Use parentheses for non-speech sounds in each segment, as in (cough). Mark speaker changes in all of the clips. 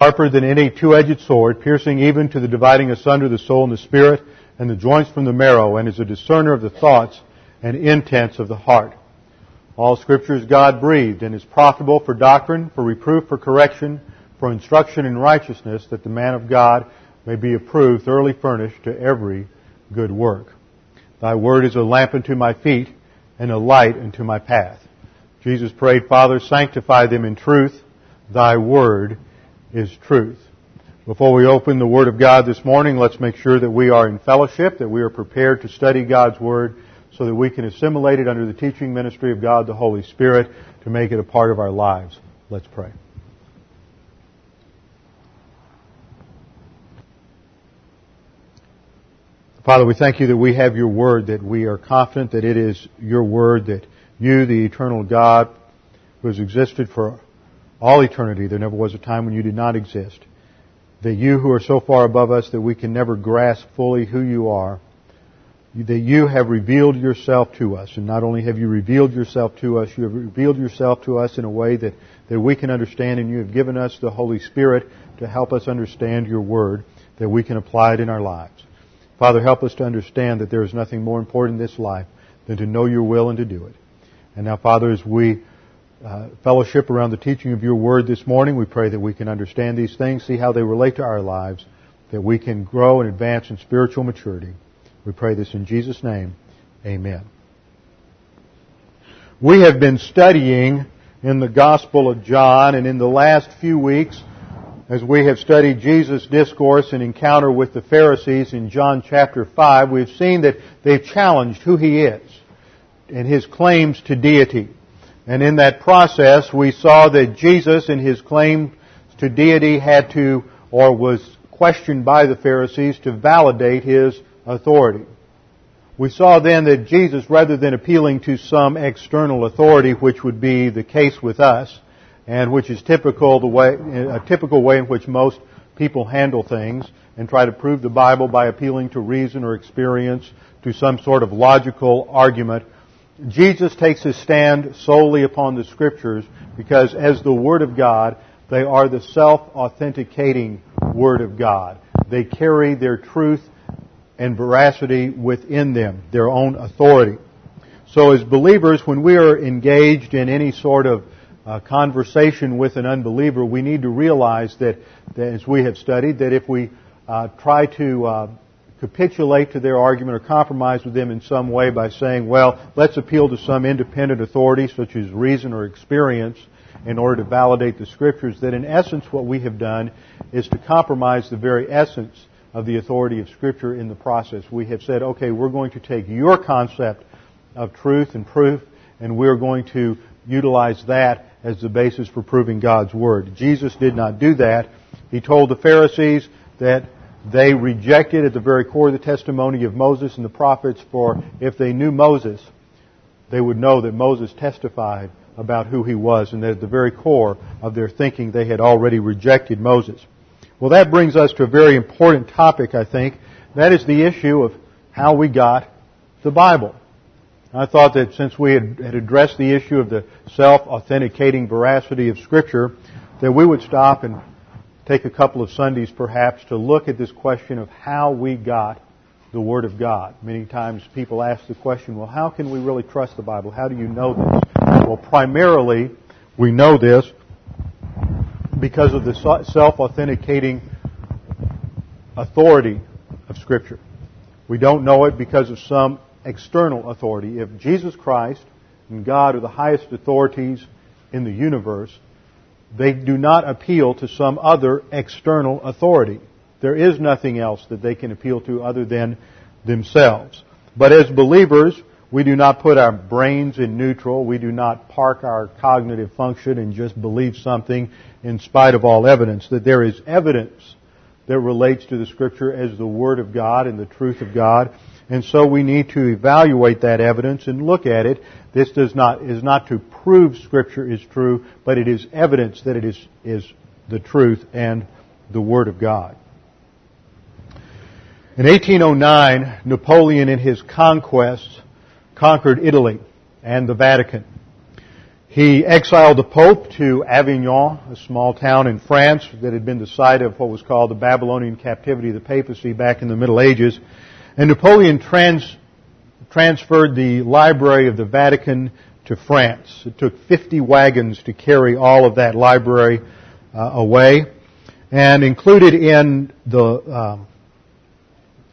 Speaker 1: sharper than any two-edged sword, piercing even to the dividing asunder the soul and the spirit and the joints from the marrow, and is a discerner of the thoughts and intents of the heart. All scripture is God breathed and is profitable for doctrine, for reproof, for correction, for instruction in righteousness, that the man of God may be approved, thoroughly furnished to every good work. Thy word is a lamp unto my feet and a light unto my path. Jesus prayed, Father, sanctify them in truth. Thy word is truth. Before we open the Word of God this morning, let's make sure that we are in fellowship, that we are prepared to study God's Word so that we can assimilate it under the teaching ministry of God the Holy Spirit to make it a part of our lives. Let's pray. Father, we thank you that we have your word, that we are confident that it is your word, that you, the eternal God, who has existed for all eternity, there never was a time when you did not exist, that you who are so far above us that we can never grasp fully who you are, that you have revealed yourself to us. And not only have you revealed yourself to us, you have revealed yourself to us in a way that, that we can understand, and you have given us the Holy Spirit to help us understand your word, that we can apply it in our lives. Father, help us to understand that there is nothing more important in this life than to know your will and to do it. And now, Father, as we uh, fellowship around the teaching of your word this morning, we pray that we can understand these things, see how they relate to our lives, that we can grow and advance in spiritual maturity. We pray this in Jesus' name. Amen. We have been studying in the Gospel of John, and in the last few weeks, as we have studied Jesus' discourse and encounter with the Pharisees in John chapter 5, we've seen that they've challenged who He is and His claims to deity. And in that process, we saw that Jesus in His claim to deity had to, or was questioned by the Pharisees to validate His authority. We saw then that Jesus, rather than appealing to some external authority, which would be the case with us, and which is typical the way, a typical way in which most people handle things and try to prove the Bible by appealing to reason or experience, to some sort of logical argument. Jesus takes his stand solely upon the Scriptures because as the Word of God, they are the self-authenticating Word of God. They carry their truth and veracity within them, their own authority. So as believers, when we are engaged in any sort of uh, conversation with an unbeliever, we need to realize that, that as we have studied, that if we uh, try to uh, capitulate to their argument or compromise with them in some way by saying, well, let's appeal to some independent authority such as reason or experience in order to validate the scriptures, that in essence what we have done is to compromise the very essence of the authority of scripture in the process. We have said, okay, we're going to take your concept of truth and proof and we're going to utilize that as the basis for proving God's Word. Jesus did not do that. He told the Pharisees that they rejected at the very core the testimony of Moses and the prophets, for if they knew Moses, they would know that Moses testified about who he was, and that at the very core of their thinking they had already rejected Moses. Well, that brings us to a very important topic, I think. That is the issue of how we got the Bible. I thought that since we had, had addressed the issue of the self-authenticating veracity of Scripture, that we would stop and take a couple of Sundays perhaps to look at this question of how we got the Word of God. Many times people ask the question, well, how can we really trust the Bible? How do you know this? Well, primarily, we know this because of the self-authenticating authority of Scripture. We don't know it because of some external authority. If Jesus Christ and God are the highest authorities in the universe, they do not appeal to some other external authority. There is nothing else that they can appeal to other than themselves. But as believers, we do not put our brains in neutral. We do not park our cognitive function and just believe something in spite of all evidence. That there is evidence that relates to the Scripture as the Word of God and the truth of God. And so we need to evaluate that evidence and look at it. This does not, is not to prove Scripture is true, but it is evidence that it is, is the truth and the Word of God. In 1809, Napoleon in his conquests conquered Italy and the Vatican. He exiled the Pope to Avignon, a small town in France that had been the site of what was called the Babylonian captivity of the papacy back in the Middle Ages. And Napoleon trans, transferred the library of the Vatican to France. It took 50 wagons to carry all of that library uh, away. And included in the, um,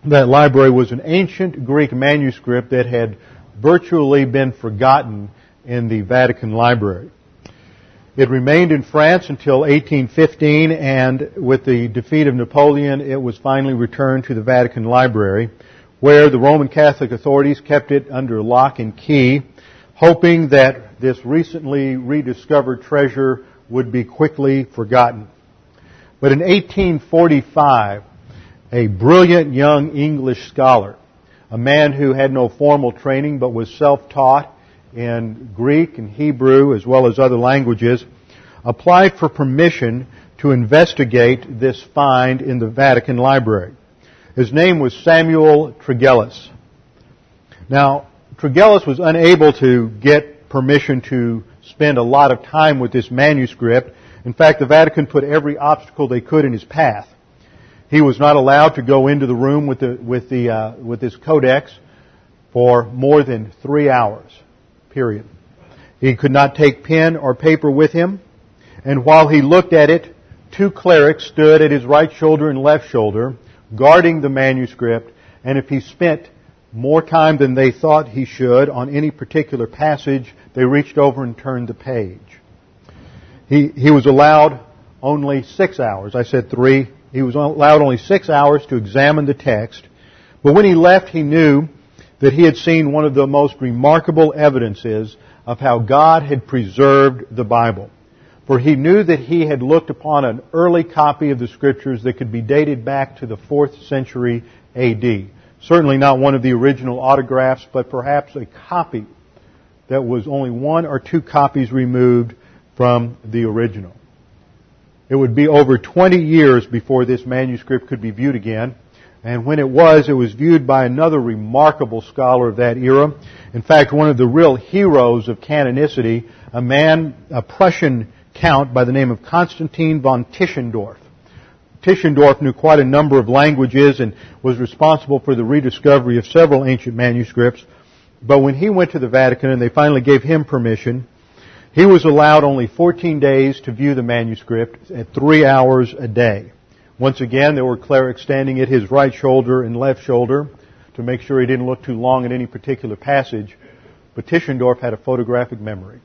Speaker 1: that library was an ancient Greek manuscript that had virtually been forgotten in the Vatican Library. It remained in France until 1815 and with the defeat of Napoleon it was finally returned to the Vatican Library where the Roman Catholic authorities kept it under lock and key hoping that this recently rediscovered treasure would be quickly forgotten. But in 1845 a brilliant young English scholar, a man who had no formal training but was self-taught in Greek and Hebrew as well as other languages, applied for permission to investigate this find in the Vatican Library. His name was Samuel Tregelles. Now, Tregelles was unable to get permission to spend a lot of time with this manuscript. In fact, the Vatican put every obstacle they could in his path. He was not allowed to go into the room with the with the uh, with this codex for more than three hours. Period. He could not take pen or paper with him. And while he looked at it, two clerics stood at his right shoulder and left shoulder, guarding the manuscript. And if he spent more time than they thought he should on any particular passage, they reached over and turned the page. He, he was allowed only six hours. I said three. He was allowed only six hours to examine the text. But when he left, he knew that he had seen one of the most remarkable evidences of how God had preserved the Bible. For he knew that he had looked upon an early copy of the scriptures that could be dated back to the 4th century AD. Certainly not one of the original autographs, but perhaps a copy that was only one or two copies removed from the original. It would be over 20 years before this manuscript could be viewed again, and when it was, it was viewed by another remarkable scholar of that era. In fact, one of the real heroes of canonicity, a man, a Prussian count by the name of Constantine von Tischendorf. Tischendorf knew quite a number of languages and was responsible for the rediscovery of several ancient manuscripts. But when he went to the Vatican and they finally gave him permission, he was allowed only 14 days to view the manuscript at three hours a day. Once again, there were clerics standing at his right shoulder and left shoulder to make sure he didn't look too long at any particular passage. But Tischendorf had a photographic memory.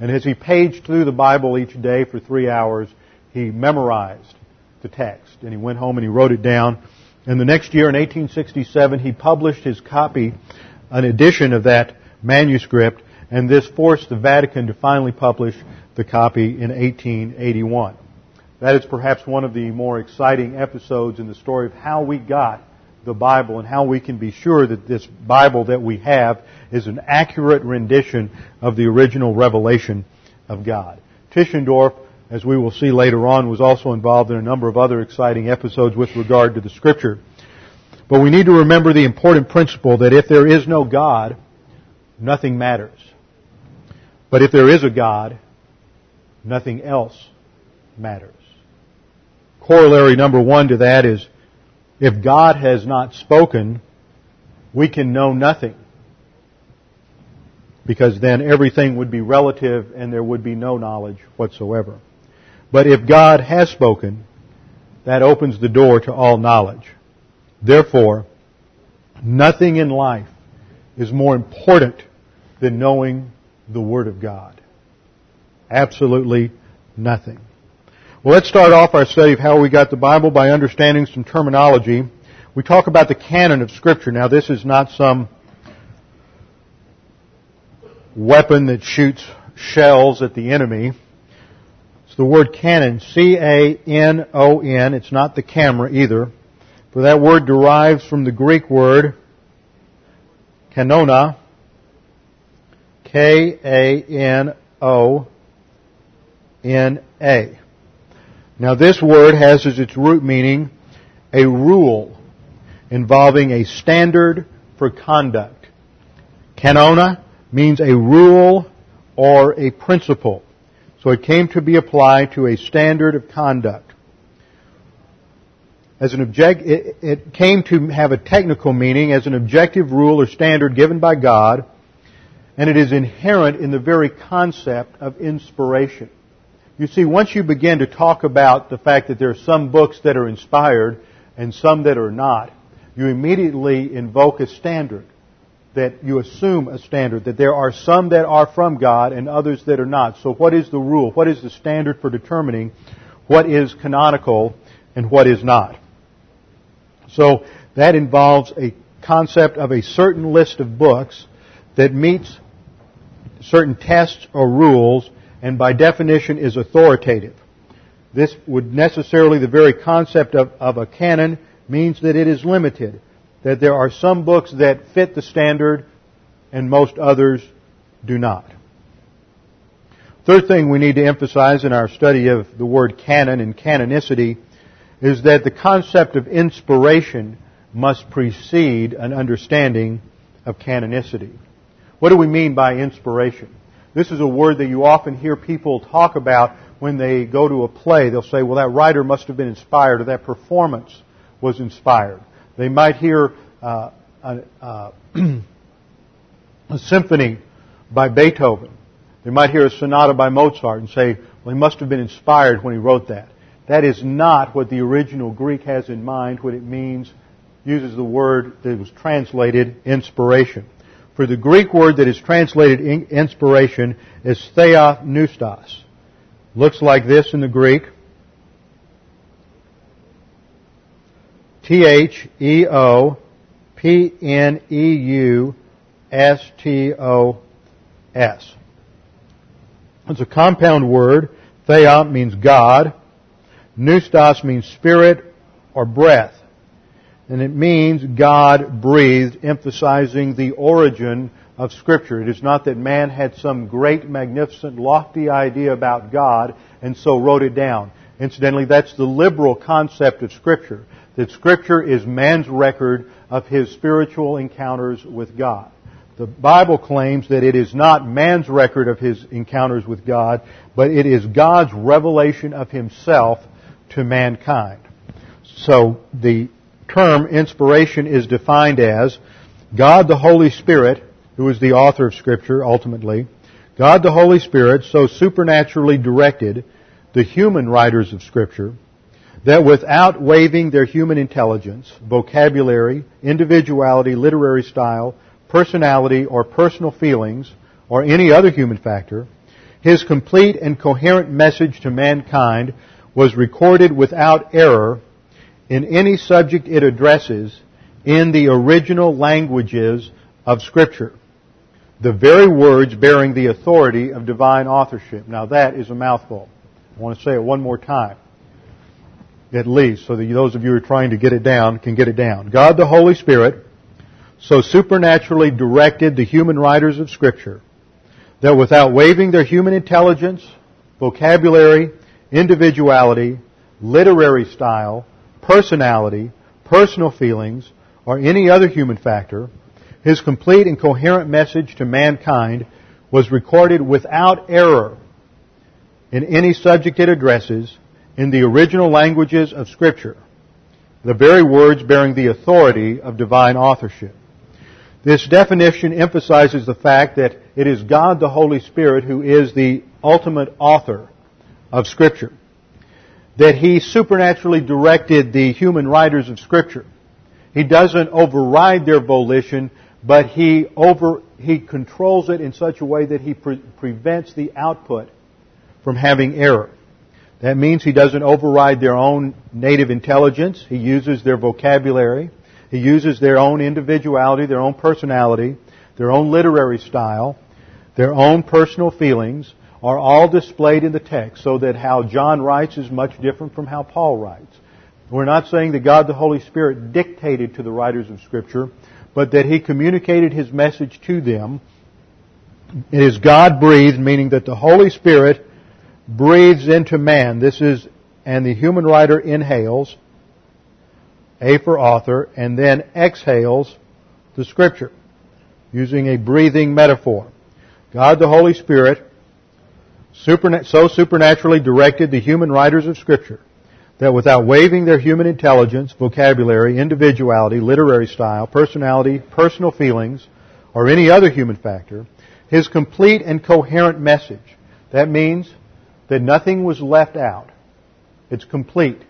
Speaker 1: And as he paged through the Bible each day for three hours, he memorized the text. And he went home and he wrote it down. And the next year, in 1867, he published his copy, an edition of that manuscript, and this forced the Vatican to finally publish the copy in 1881. That is perhaps one of the more exciting episodes in the story of how we got the Bible and how we can be sure that this Bible that we have is an accurate rendition of the original revelation of God. Tischendorf, as we will see later on, was also involved in a number of other exciting episodes with regard to the Scripture. But we need to remember the important principle that if there is no God, nothing matters. But if there is a God, nothing else matters. Corollary number one to that is if God has not spoken, we can know nothing. Because then everything would be relative and there would be no knowledge whatsoever. But if God has spoken, that opens the door to all knowledge. Therefore, nothing in life is more important than knowing the Word of God. Absolutely nothing. Well, let's start off our study of how we got the Bible by understanding some terminology. We talk about the canon of Scripture. Now, this is not some weapon that shoots shells at the enemy. It's the word cannon, C-A-N-O-N. It's not the camera either. For that word derives from the Greek word kanona, K-A-N-O-N-A. Now this word has as its root meaning a rule involving a standard for conduct. Canona means a rule or a principle. So it came to be applied to a standard of conduct. As an object, it, it came to have a technical meaning as an objective rule or standard given by God, and it is inherent in the very concept of inspiration. You see, once you begin to talk about the fact that there are some books that are inspired and some that are not, you immediately invoke a standard. That you assume a standard, that there are some that are from God and others that are not. So what is the rule? What is the standard for determining what is canonical and what is not? So that involves a concept of a certain list of books that meets certain tests or rules and by definition is authoritative. This would necessarily, the very concept of, of a canon means that it is limited. That there are some books that fit the standard and most others do not. Third thing we need to emphasize in our study of the word canon and canonicity is that the concept of inspiration must precede an understanding of canonicity. What do we mean by inspiration? This is a word that you often hear people talk about when they go to a play. They'll say, well, that writer must have been inspired or that performance was inspired. They might hear uh, a, uh, (clears throat) a symphony by Beethoven. They might hear a sonata by Mozart and say, well, he must have been inspired when he wrote that. That is not what the original Greek has in mind when it means, uses the word that was translated inspiration. For the Greek word that is translated inspiration is theopneustos. Looks like this in the Greek. T H E O P N E U S T O S. It's a compound word. Theos means God. Pneustos means spirit or breath. And it means God breathed, emphasizing the origin of Scripture. It is not that man had some great, magnificent, lofty idea about God and so wrote it down. Incidentally, that's the liberal concept of Scripture that Scripture is man's record of his spiritual encounters with God. The Bible claims that it is not man's record of his encounters with God, but it is God's revelation of himself to mankind. So the term inspiration is defined as God the Holy Spirit, who is the author of Scripture ultimately, God the Holy Spirit so supernaturally directed the human writers of Scripture that without waiving their human intelligence, vocabulary, individuality, literary style, personality, or personal feelings, or any other human factor, his complete and coherent message to mankind was recorded without error in any subject it addresses in the original languages of Scripture. The very words bearing the authority of divine authorship. Now that is a mouthful. I want to say it one more time at least, so that those of you who are trying to get it down can get it down. God the Holy Spirit so supernaturally directed the human writers of Scripture that without waiving their human intelligence, vocabulary, individuality, literary style, personality, personal feelings, or any other human factor, his complete and coherent message to mankind was recorded without error in any subject it addresses in the original languages of Scripture, the very words bearing the authority of divine authorship. This definition emphasizes the fact that it is God the Holy Spirit who is the ultimate author of Scripture. That He supernaturally directed the human writers of Scripture. He doesn't override their volition, but He over, He controls it in such a way that He pre- prevents the output from having error. That means he doesn't override their own native intelligence. He uses their vocabulary. He uses their own individuality, their own personality, their own literary style, their own personal feelings are all displayed in the text so that how John writes is much different from how Paul writes. We're not saying that God the Holy Spirit dictated to the writers of Scripture, but that He communicated His message to them. It is God breathed, meaning that the Holy Spirit breathes into man. This is, and the human writer inhales, A for author, and then exhales the scripture, using a breathing metaphor. God the Holy Spirit so supernaturally directed the human writers of Scripture that without waiving their human intelligence, vocabulary, individuality, literary style, personality, personal feelings, or any other human factor, his complete and coherent message, that means that nothing was left out. It's complete.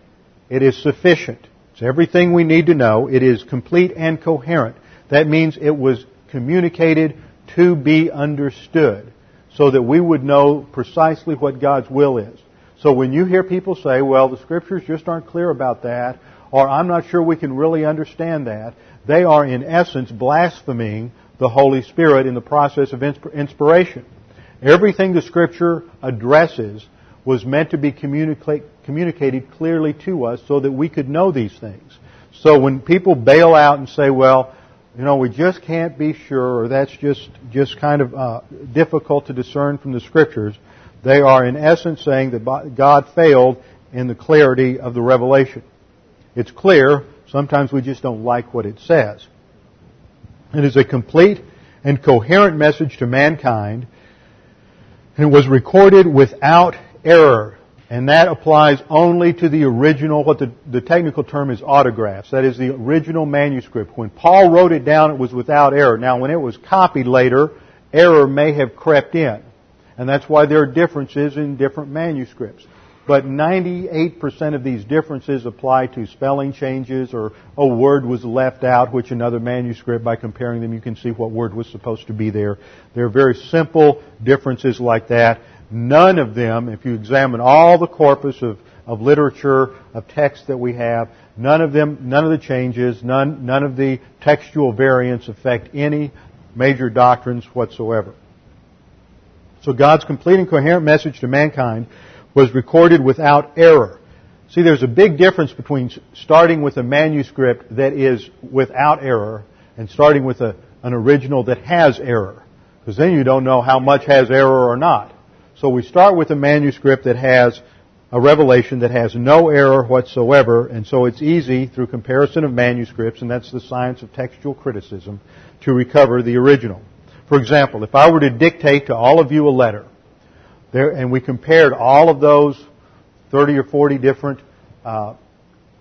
Speaker 1: It is sufficient. It's everything we need to know. It is complete and coherent. That means it was communicated to be understood so that we would know precisely what God's will is. So when you hear people say, well, the scriptures just aren't clear about that, or I'm not sure we can really understand that, they are in essence blaspheming the Holy Spirit in the process of inspiration. Everything the scripture addresses was meant to be communicated clearly to us so that we could know these things. So when people bail out and say, well, you know, we just can't be sure, or that's just, just kind of uh, difficult to discern from the scriptures, they are in essence saying that God failed in the clarity of the revelation. It's clear, sometimes we just don't like what it says. It is a complete and coherent message to mankind, and it was recorded without error. And that applies only to the original, what the, the technical term is autographs. That is the original manuscript. When Paul wrote it down, it was without error. Now, when it was copied later, error may have crept in. And that's why there are differences in different manuscripts. But 98% of these differences apply to spelling changes or a word was left out, which another manuscript, by comparing them, you can see what word was supposed to be there. Are very simple differences like that. None of them, if you examine all the corpus of, of literature, of text that we have, none of them, none of the changes, none, none of the textual variants affect any major doctrines whatsoever. So God's complete and coherent message to mankind was recorded without error. See, there's a big difference between starting with a manuscript that is without error and starting with a, an original that has error. Because then you don't know how much has error or not. So we start with a manuscript that has a revelation that has no error whatsoever, and so it's easy through comparison of manuscripts, and that's the science of textual criticism, to recover the original. For example, if I were to dictate to all of you a letter, there, and we compared all of those 30 or 40 different uh,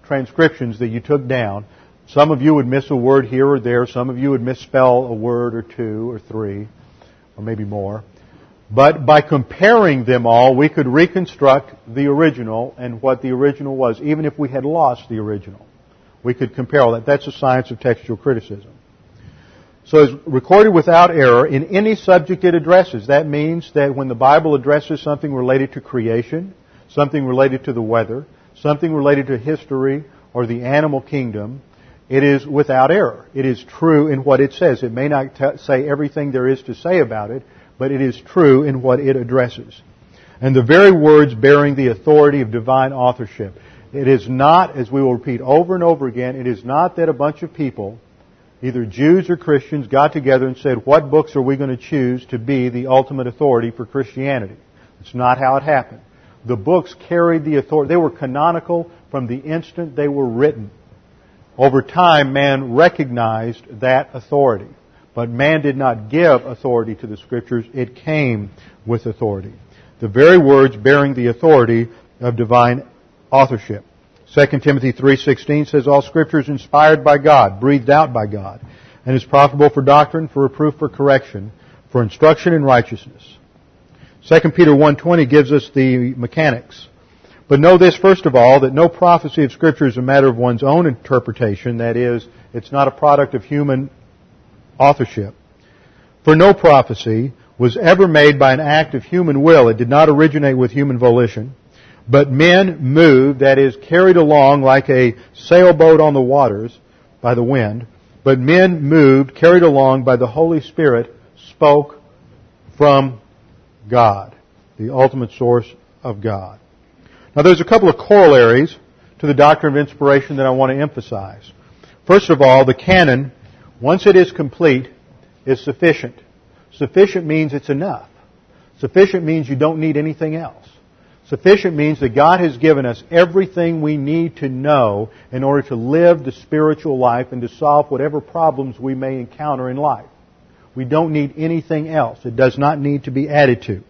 Speaker 1: transcriptions that you took down, some of you would miss a word here or there, some of you would misspell a word or two or three, or maybe more. But by comparing them all, we could reconstruct the original and what the original was, even if we had lost the original. We could compare all that. That's the science of textual criticism. So it's recorded without error in any subject it addresses. That means that when the Bible addresses something related to creation, something related to the weather, something related to history or the animal kingdom, it is without error. It is true in what it says. It may not t- say everything there is to say about it, but it is true in what it addresses. And the very words bearing the authority of divine authorship. It is not, as we will repeat over and over again, it is not that a bunch of people, either Jews or Christians, got together and said, what books are we going to choose to be the ultimate authority for Christianity? It's not how it happened. The books carried the authority. They were canonical from the instant they were written. Over time, man recognized that authority. But man did not give authority to the scriptures. It came with authority. The very words bearing the authority of divine authorship. 2 Timothy 3.16 says, All scripture is inspired by God, breathed out by God, and is profitable for doctrine, for reproof, for correction, for instruction in righteousness. 2 Peter 1.20 gives us the mechanics. But know this first of all, that no prophecy of scripture is a matter of one's own interpretation. That is, it's not a product of human authorship. For no prophecy was ever made by an act of human will. It did not originate with human volition. But men moved, that is, carried along like a sailboat on the waters by the wind. But men moved, carried along by the Holy Spirit, spoke from God, the ultimate source of God. Now there's a couple of corollaries to the doctrine of inspiration that I want to emphasize. First of all, the canon once it is complete, is sufficient. Sufficient means it's enough. Sufficient means you don't need anything else. Sufficient means that God has given us everything we need to know in order to live the spiritual life and to solve whatever problems we may encounter in life. We don't need anything else. It does not need to be added to.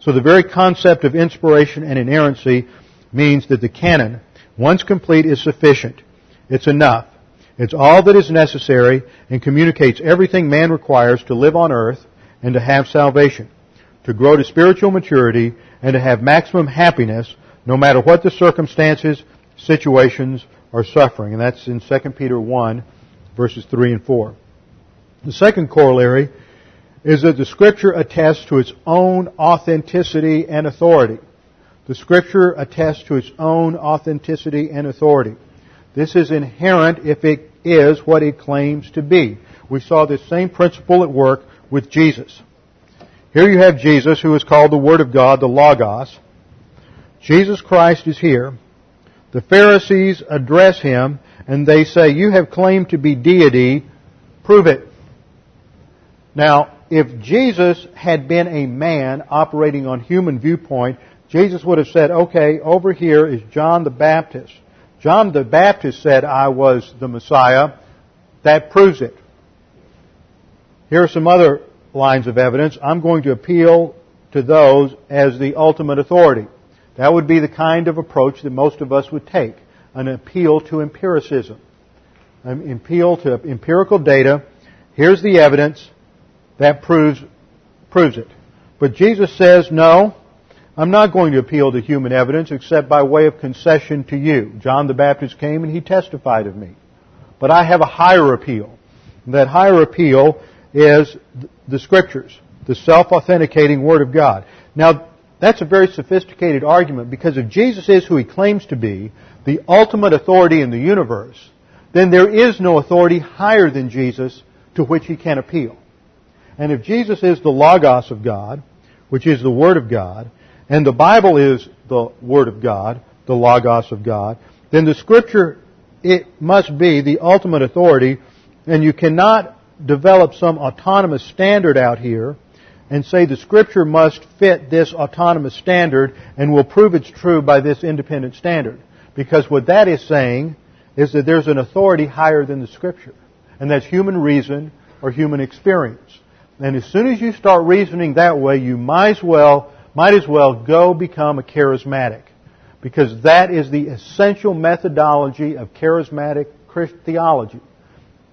Speaker 1: So the very concept of inspiration and inerrancy means that the canon, once complete, is sufficient. It's enough. It's all that is necessary and communicates everything man requires to live on earth and to have salvation, to grow to spiritual maturity and to have maximum happiness no matter what the circumstances, situations, or suffering. And that's in 2 Peter 1 verses 3 and 4. The second corollary is that the Scripture attests to its own authenticity and authority. The Scripture attests to its own authenticity and authority. This is inherent if it is what it claims to be. We saw this same principle at work with Jesus. Here you have Jesus who is called the Word of God, the Logos. Jesus Christ is here. The Pharisees address him and they say, you have claimed to be deity, prove it. Now, if Jesus had been a man operating on human viewpoint, Jesus would have said, okay, over here is John the Baptist. John the Baptist said I was the Messiah. That proves it. Here are some other lines of evidence. I'm going to appeal to those as the ultimate authority. That would be the kind of approach that most of us would take. An appeal to empiricism. An appeal to empirical data. Here's the evidence that proves, proves it. But Jesus says, no, I'm not going to appeal to human evidence except by way of concession to you. John the Baptist came and he testified of me. But I have a higher appeal. That higher appeal is the scriptures, the self-authenticating Word of God. Now, that's a very sophisticated argument because if Jesus is who he claims to be, the ultimate authority in the universe, then there is no authority higher than Jesus to which he can appeal. And if Jesus is the Logos of God, which is the Word of God, and the Bible is the Word of God, the Logos of God, then the Scripture, it must be the ultimate authority, and you cannot develop some autonomous standard out here and say the Scripture must fit this autonomous standard and will prove it's true by this independent standard. Because what that is saying is that there's an authority higher than the Scripture. And that's human reason or human experience. And as soon as you start reasoning that way, you might as well, might as well go become a charismatic. Because that is the essential methodology of charismatic theology.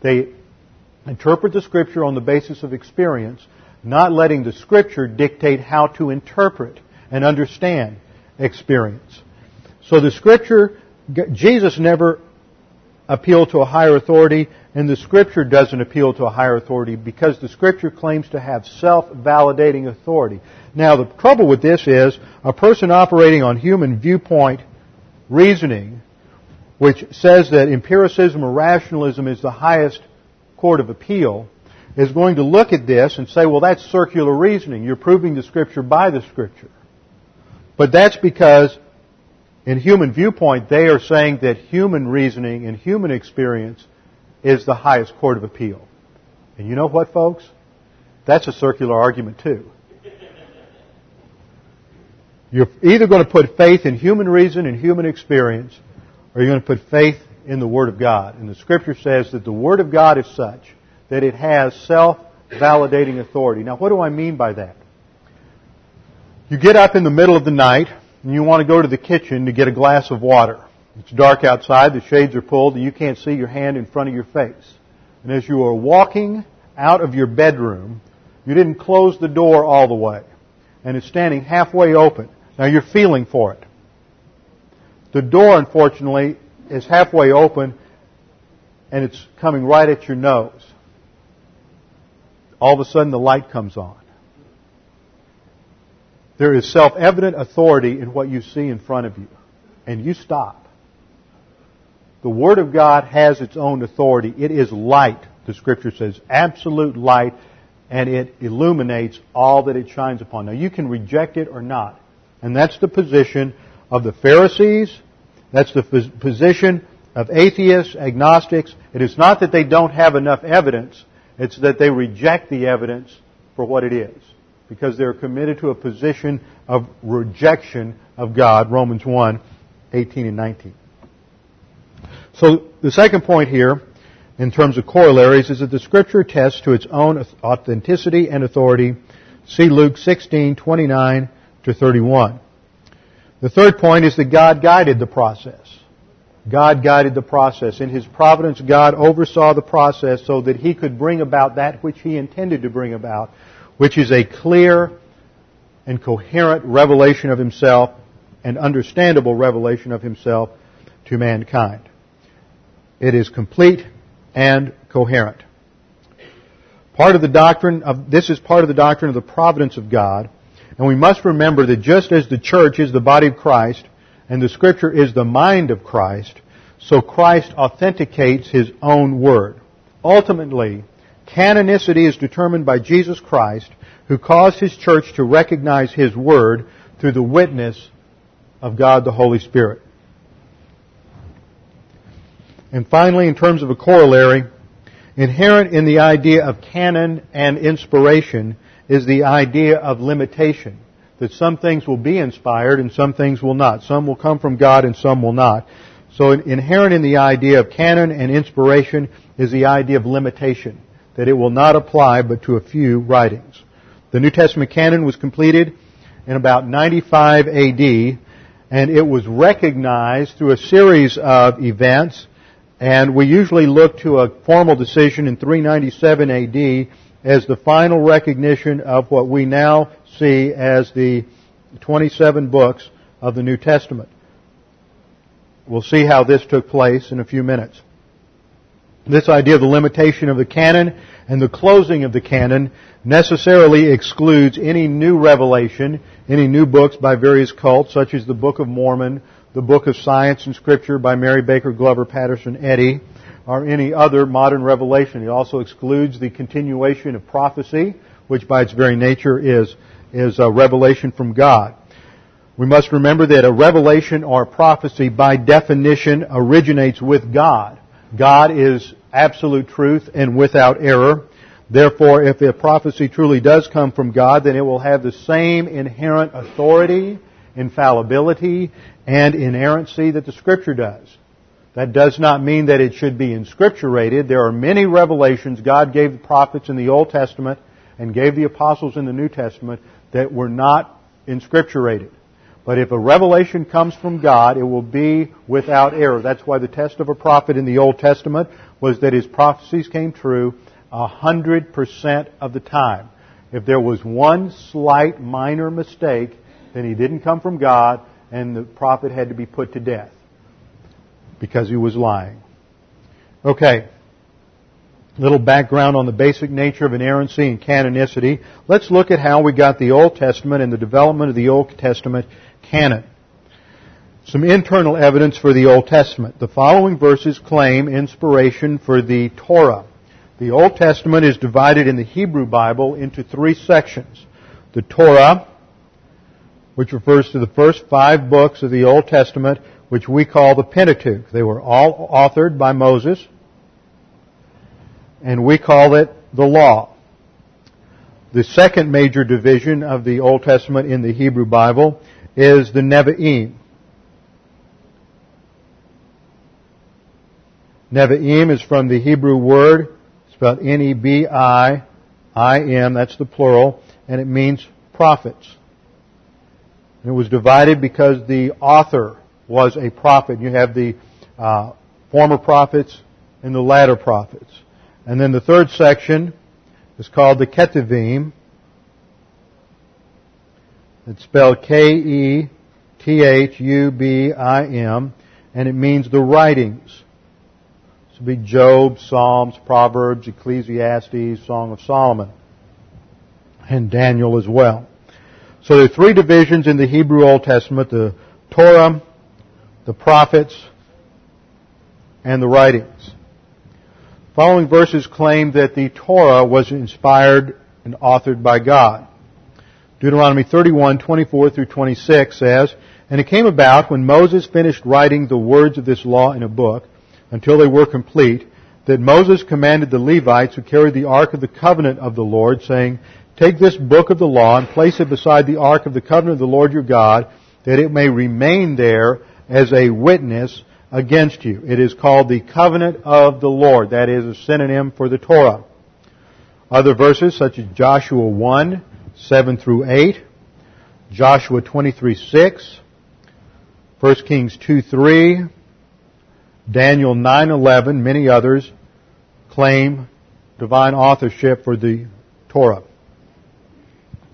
Speaker 1: They interpret the Scripture on the basis of experience, not letting the Scripture dictate how to interpret and understand experience. So the Scripture, Jesus never appealed to a higher authority. And the Scripture doesn't appeal to a higher authority because the Scripture claims to have self-validating authority. Now, the trouble with this is a person operating on human viewpoint reasoning, which says that empiricism or rationalism is the highest court of appeal, is going to look at this and say, well, that's circular reasoning. You're proving the Scripture by the Scripture. But that's because in human viewpoint, they are saying that human reasoning and human experience is the highest court of appeal. And you know what, folks? That's a circular argument too. You're either going to put faith in human reason and human experience, or you're going to put faith in the Word of God. And the Scripture says that the Word of God is such that it has self-validating authority. Now, what do I mean by that? You get up in the middle of the night, and you want to go to the kitchen to get a glass of water. It's dark outside, the shades are pulled, and you can't see your hand in front of your face. And as you are walking out of your bedroom, you didn't close the door all the way. And it's standing halfway open. Now you're feeling for it. The door, unfortunately, is halfway open and it's coming right at your nose. All of a sudden the light comes on. There is self-evident authority in what you see in front of you. And you stop. The Word of God has its own authority. It is light, the Scripture says, absolute light, and it illuminates all that it shines upon. Now you can reject it or not. And that's the position of the Pharisees. That's the position of atheists, agnostics. It is not that they don't have enough evidence. It's that they reject the evidence for what it is. Because they're committed to a position of rejection of God. Romans 1, 18 and 19. So the second point here in terms of corollaries is that the Scripture attests to its own authenticity and authority. See Luke 16, 29 to 31. The third point is that God guided the process. God guided the process. In His providence, God oversaw the process so that He could bring about that which He intended to bring about, which is a clear and coherent revelation of Himself and understandable revelation of Himself to mankind. It is complete and coherent. Part of the doctrine of, this is part of the doctrine of the providence of God, and we must remember that just as the church is the body of Christ, and the scripture is the mind of Christ, so Christ authenticates his own word. Ultimately, canonicity is determined by Jesus Christ, who caused his church to recognize his word through the witness of God the Holy Spirit. And finally, in terms of a corollary, inherent in the idea of canon and inspiration is the idea of limitation. That some things will be inspired and some things will not. Some will come from God and some will not. So inherent in the idea of canon and inspiration is the idea of limitation. That it will not apply but to a few writings. The New Testament canon was completed in about 95 AD and it was recognized through a series of events and we usually look to a formal decision in 397 AD as the final recognition of what we now see as the 27 books of the New Testament. We'll see how this took place in a few minutes. This idea of the limitation of the canon and the closing of the canon necessarily excludes any new revelation, any new books by various cults, such as the Book of Mormon, the Book of Science and Scripture by Mary Baker Glover Patterson Eddy, or any other modern revelation. It also excludes the continuation of prophecy, which by its very nature is, is a revelation from God. We must remember that a revelation or prophecy by definition originates with God. God is absolute truth and without error. Therefore, if a prophecy truly does come from God, then it will have the same inherent authority, infallibility, and inerrancy that the Scripture does. That does not mean that it should be inscripturated. There are many revelations God gave the prophets in the Old Testament and gave the apostles in the New Testament that were not inscripturated. But if a revelation comes from God, it will be without error. That's why the test of a prophet in the Old Testament was that his prophecies came true a hundred percent of the time. If there was one slight minor mistake, then he didn't come from God and the prophet had to be put to death because he was lying. Okay. Little background on the basic nature of inerrancy and canonicity. Let's look at how we got the Old Testament and the development of the Old Testament canon. Some internal evidence for the Old Testament. The following verses claim inspiration for the Torah. The Old Testament is divided in the Hebrew Bible into three sections. The Torah, which refers to the first five books of the Old Testament, which we call the Pentateuch. They were all authored by Moses, and we call it the Law. The second major division of the Old Testament in the Hebrew Bible is the Nevi'im. Nevi'im is from the Hebrew word, spelled N-E-B-I-I-M, that's the plural, and it means prophets. And it was divided because the author was a prophet. You have the uh, former prophets and the latter prophets. And then the third section is called the Ketuvim. It's spelled K-E-T-H-U-B-I-M, and it means the writings. This would be Job, Psalms, Proverbs, Ecclesiastes, Song of Solomon, and Daniel as well. So there are three divisions in the Hebrew Old Testament, the Torah, the prophets, and the writings. Following verses claim that the Torah was inspired and authored by God. Deuteronomy 31, 24 through 26 says, And it came about when Moses finished writing the words of this law in a book, until they were complete, that Moses commanded the Levites who carried the ark of the covenant of the Lord, saying, Take this book of the law and place it beside the ark of the covenant of the Lord your God, that it may remain there as a witness against you. It is called the covenant of the Lord. That is a synonym for the Torah. Other verses such as Joshua 1, 7 through 8, Joshua 23, 6, 1 Kings 2, 3, Daniel 9, 11, many others claim divine authorship for the Torah.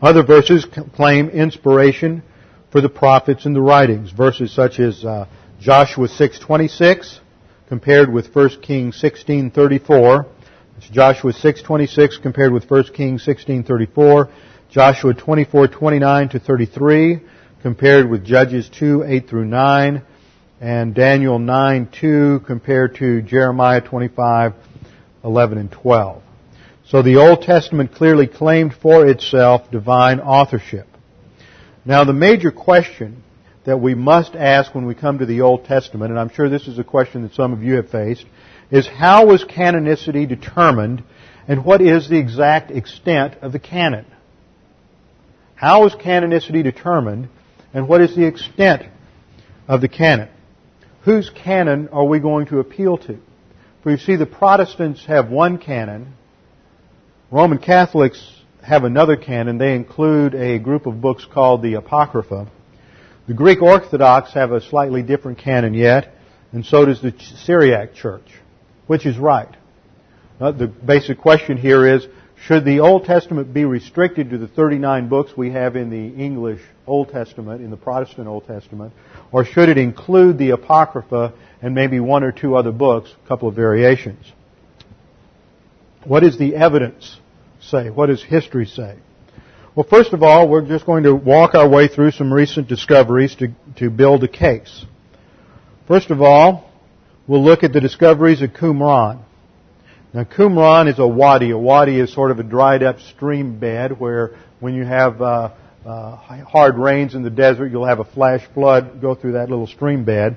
Speaker 1: Other verses claim inspiration for the prophets and the writings. Verses such as uh, Joshua 6:26 compared with 1 Kings 16:34. It's Joshua 6:26 compared with 1 Kings 16:34. Joshua 24:29 to 33 compared with Judges 2:8 through 9 and Daniel 9:2 compared to Jeremiah 25:11 and 12. So the Old Testament clearly claimed for itself divine authorship. Now the major question that we must ask when we come to the Old Testament, and I'm sure this is a question that some of you have faced, is how was canonicity determined and what is the exact extent of the canon? How is canonicity determined and what is the extent of the canon? Whose canon are we going to appeal to? For you see, the Protestants have one canon. Roman Catholics have another canon. They include a group of books called the Apocrypha. The Greek Orthodox have a slightly different canon yet, and so does the Syriac Church. Which is right? Uh, the basic question here is, should the Old Testament be restricted to the 39 books we have in the English Old Testament, in the Protestant Old Testament, or should it include the Apocrypha and maybe one or two other books, a couple of variations? What is the evidence say? What does history say? Well, first of all, we're just going to walk our way through some recent discoveries to, to build a case. First of all, we'll look at the discoveries at Qumran. Now, Qumran is a wadi. A wadi is sort of a dried up stream bed where when you have uh, uh, hard rains in the desert, you'll have a flash flood go through that little stream bed.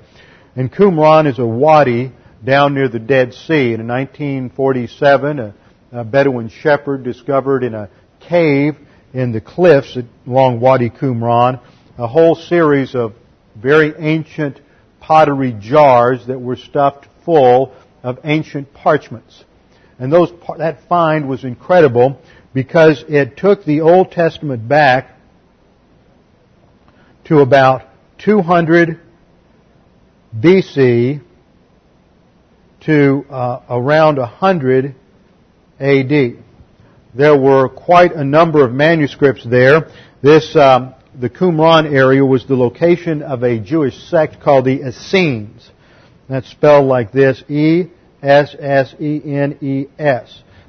Speaker 1: And Qumran is a wadi down near the Dead Sea. And in 1947, a, a Bedouin shepherd discovered in a cave in the cliffs along Wadi Qumran a whole series of very ancient pottery jars that were stuffed full of ancient parchments. And those, that find was incredible because it took the Old Testament back to about 200 BC to uh, around 100 AD there were quite a number of manuscripts there. This, um, the Qumran area was the location of a Jewish sect called the Essenes. That's spelled like this, E-S-S-E-N-E-S.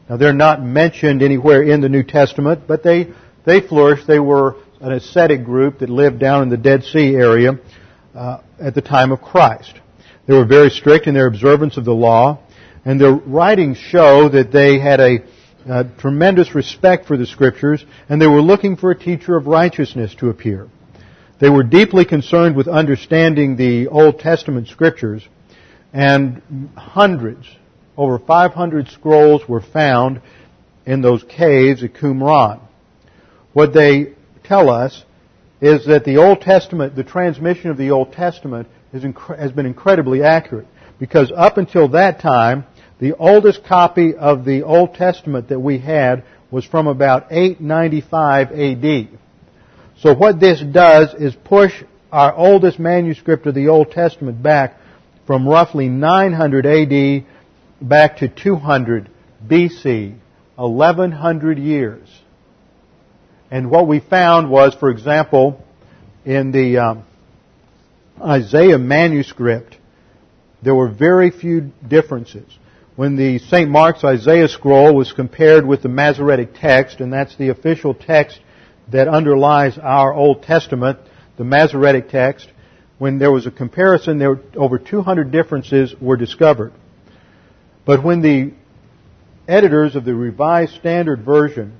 Speaker 1: Now they're not mentioned anywhere in the New Testament, but they, they flourished. They were an ascetic group that lived down in the Dead Sea area uh, at the time of Christ. They were very strict in their observance of the law, and their writings show that they had a uh, tremendous respect for the scriptures, and they were looking for a teacher of righteousness to appear. They were deeply concerned with understanding the Old Testament scriptures, and hundreds, over 500 scrolls were found in those caves at Qumran. What they tell us is that the Old Testament, the transmission of the Old Testament has been incredibly accurate because up until that time, the oldest copy of the Old Testament that we had was from about 895 AD. So what this does is push our oldest manuscript of the Old Testament back from roughly 900 AD back to 200 BC, 1100 years. And what we found was, for example, in the um, Isaiah manuscript, there were very few differences when the St. Mark's Isaiah scroll was compared with the Masoretic text, and that's the official text that underlies our Old Testament, the Masoretic text, when there was a comparison, there were over 200 differences were discovered. But when the editors of the Revised Standard Version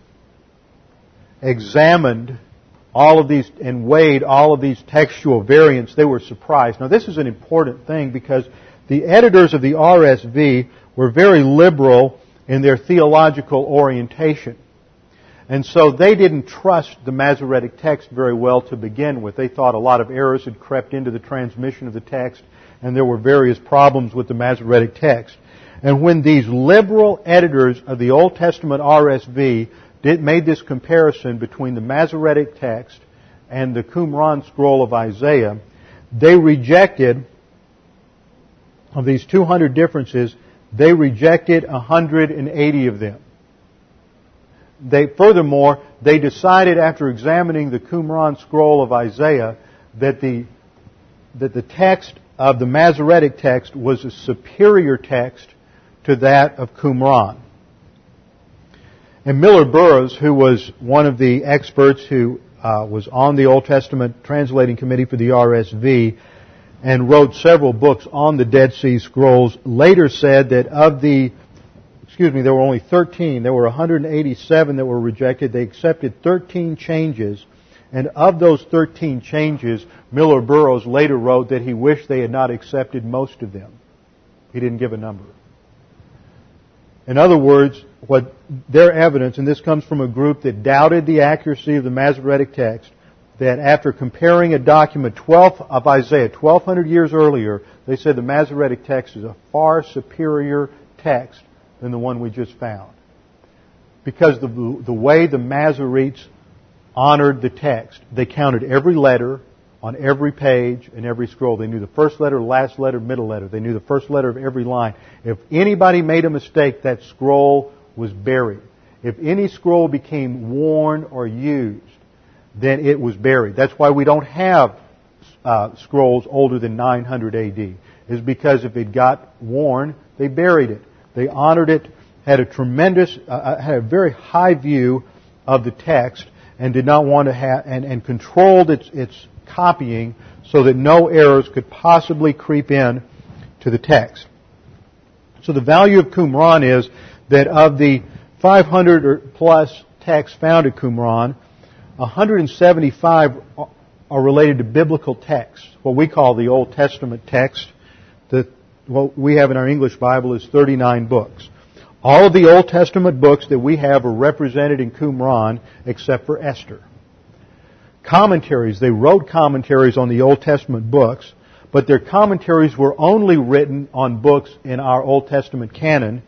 Speaker 1: examined all of these and weighed all of these textual variants, they were surprised. Now this is an important thing because the editors of the RSV were very liberal in their theological orientation. And so they didn't trust the Masoretic text very well to begin with. They thought a lot of errors had crept into the transmission of the text, and there were various problems with the Masoretic text. And when these liberal editors of the Old Testament RSV did, made this comparison between the Masoretic text and the Qumran scroll of Isaiah, they rejected, of these 200 differences, they rejected 180 of them. They, furthermore, they decided after examining the Qumran scroll of Isaiah that the, that the text of the Masoretic text was a superior text to that of Qumran. And Miller Burrows, who was one of the experts who uh, was on the Old Testament translating committee for the RSV and wrote several books on the Dead Sea Scrolls, later said that of the, excuse me, there were only 13. There were 187 that were rejected. They accepted 13 changes. And of those 13 changes, Miller Burrows later wrote that he wished they had not accepted most of them. He didn't give a number. In other words, what their evidence, and this comes from a group that doubted the accuracy of the Masoretic text, that after comparing a document 12 of Isaiah, 1200 years earlier, they said the Masoretic text is a far superior text than the one we just found. Because the, the way the Masoretes honored the text, they counted every letter, on every page and every scroll. They knew the first letter, last letter, middle letter. They knew the first letter of every line. If anybody made a mistake, that scroll was buried. If any scroll became worn or used, then it was buried. That's why we don't have uh, scrolls older than 900 AD. Is because if it got worn, they buried it. They honored it, had a tremendous, uh, uh had a very high view of the text, and did not want to have, and, and controlled its, its copying so that no errors could possibly creep in to the text. So the value of Qumran is that of the 500 or plus texts found at Qumran, 175 are related to biblical texts, what we call the Old Testament text. The, what we have in our English Bible is 39 books. All of the Old Testament books that we have are represented in Qumran except for Esther commentaries. They wrote commentaries on the Old Testament books, but their commentaries were only written on books in our Old Testament canon.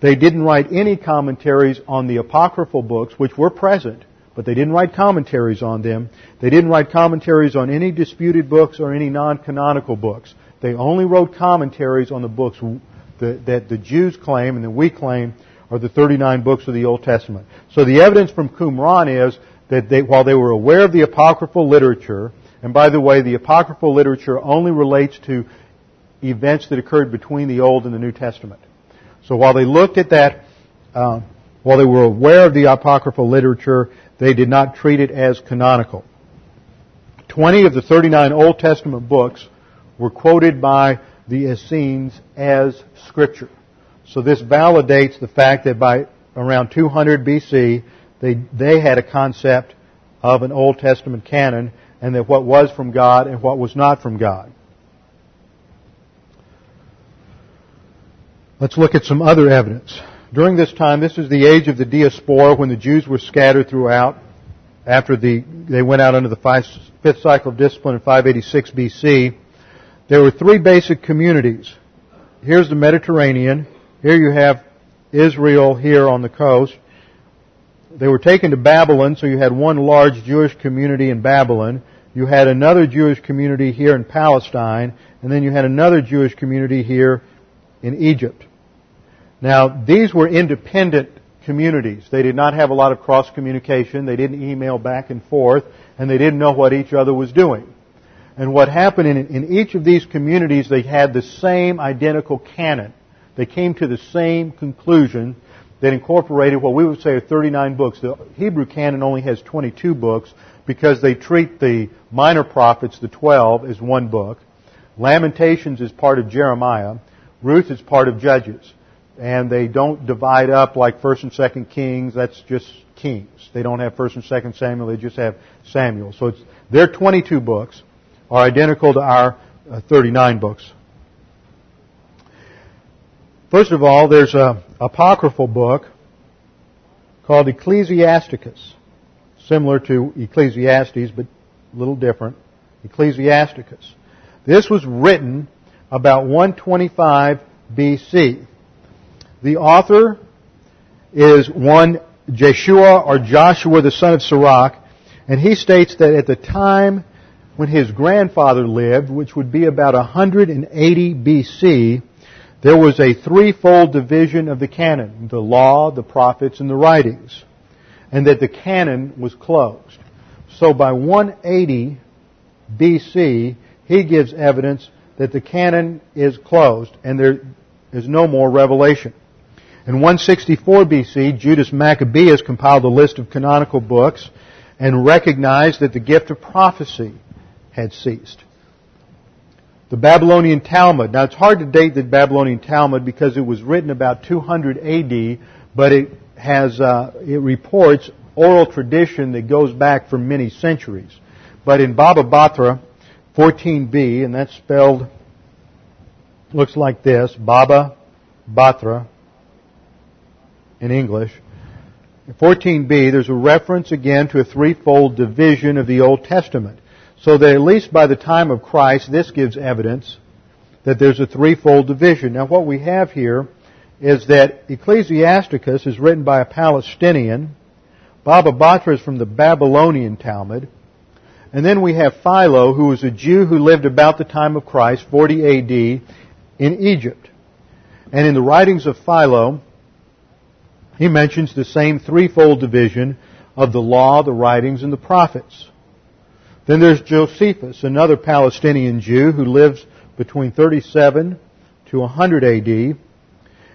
Speaker 1: They didn't write any commentaries on the apocryphal books, which were present, but they didn't write commentaries on them. They didn't write commentaries on any disputed books or any non-canonical books. They only wrote commentaries on the books that the Jews claim and that we claim are the 39 books of the Old Testament. So the evidence from Qumran is that they, while they were aware of the apocryphal literature, and by the way, the apocryphal literature only relates to events that occurred between the Old and the New Testament. So while they looked at that, uh, while they were aware of the apocryphal literature, they did not treat it as canonical. Twenty of the 39 Old Testament books were quoted by the Essenes as scripture. So this validates the fact that by around 200 BC, they, they had a concept of an Old Testament canon and that what was from God and what was not from God. Let's look at some other evidence. During this time, this is the age of the diaspora when the Jews were scattered throughout after the, they went out under the five, fifth cycle of discipline in 586 BC. There were three basic communities. Here's the Mediterranean. Here you have Israel here on the coast. They were taken to Babylon, so you had one large Jewish community in Babylon. You had another Jewish community here in Palestine, and then you had another Jewish community here in Egypt. Now, these were independent communities. They did not have a lot of cross communication. They didn't email back and forth, and they didn't know what each other was doing. And what happened in, in each of these communities, they had the same identical canon. They came to the same conclusion that incorporated what we would say are 39 books. The Hebrew canon only has 22 books because they treat the minor prophets, the 12, as one book. Lamentations is part of Jeremiah. Ruth is part of Judges. And they don't divide up like 1st and 2nd Kings. That's just Kings. They don't have 1st and 2nd Samuel. They just have Samuel. So it's, their 22 books are identical to our uh, 39 books. First of all, there's a apocryphal book called Ecclesiasticus, similar to Ecclesiastes, but a little different. Ecclesiasticus. This was written about 125 BC. The author is one Jeshua or Joshua the son of Sirach, and he states that at the time when his grandfather lived, which would be about 180 BC, there was a threefold division of the canon, the law, the prophets, and the writings, and that the canon was closed. So by 180 BC, he gives evidence that the canon is closed and there is no more revelation. In 164 BC, Judas Maccabeus compiled a list of canonical books and recognized that the gift of prophecy had ceased. The Babylonian Talmud. Now it's hard to date the Babylonian Talmud because it was written about 200 AD, but it has, uh, it reports oral tradition that goes back for many centuries. But in Baba Batra 14b, and that's spelled, looks like this, Baba Batra in English. 14b, there's a reference again to a threefold division of the Old Testament. So that at least by the time of Christ, this gives evidence that there's a threefold division. Now what we have here is that Ecclesiasticus is written by a Palestinian, Baba Batra is from the Babylonian Talmud, and then we have Philo, who was a Jew who lived about the time of Christ, 40 AD, in Egypt. And in the writings of Philo, he mentions the same threefold division of the law, the writings, and the prophets. Then there's Josephus, another Palestinian Jew who lives between 37 to 100 AD.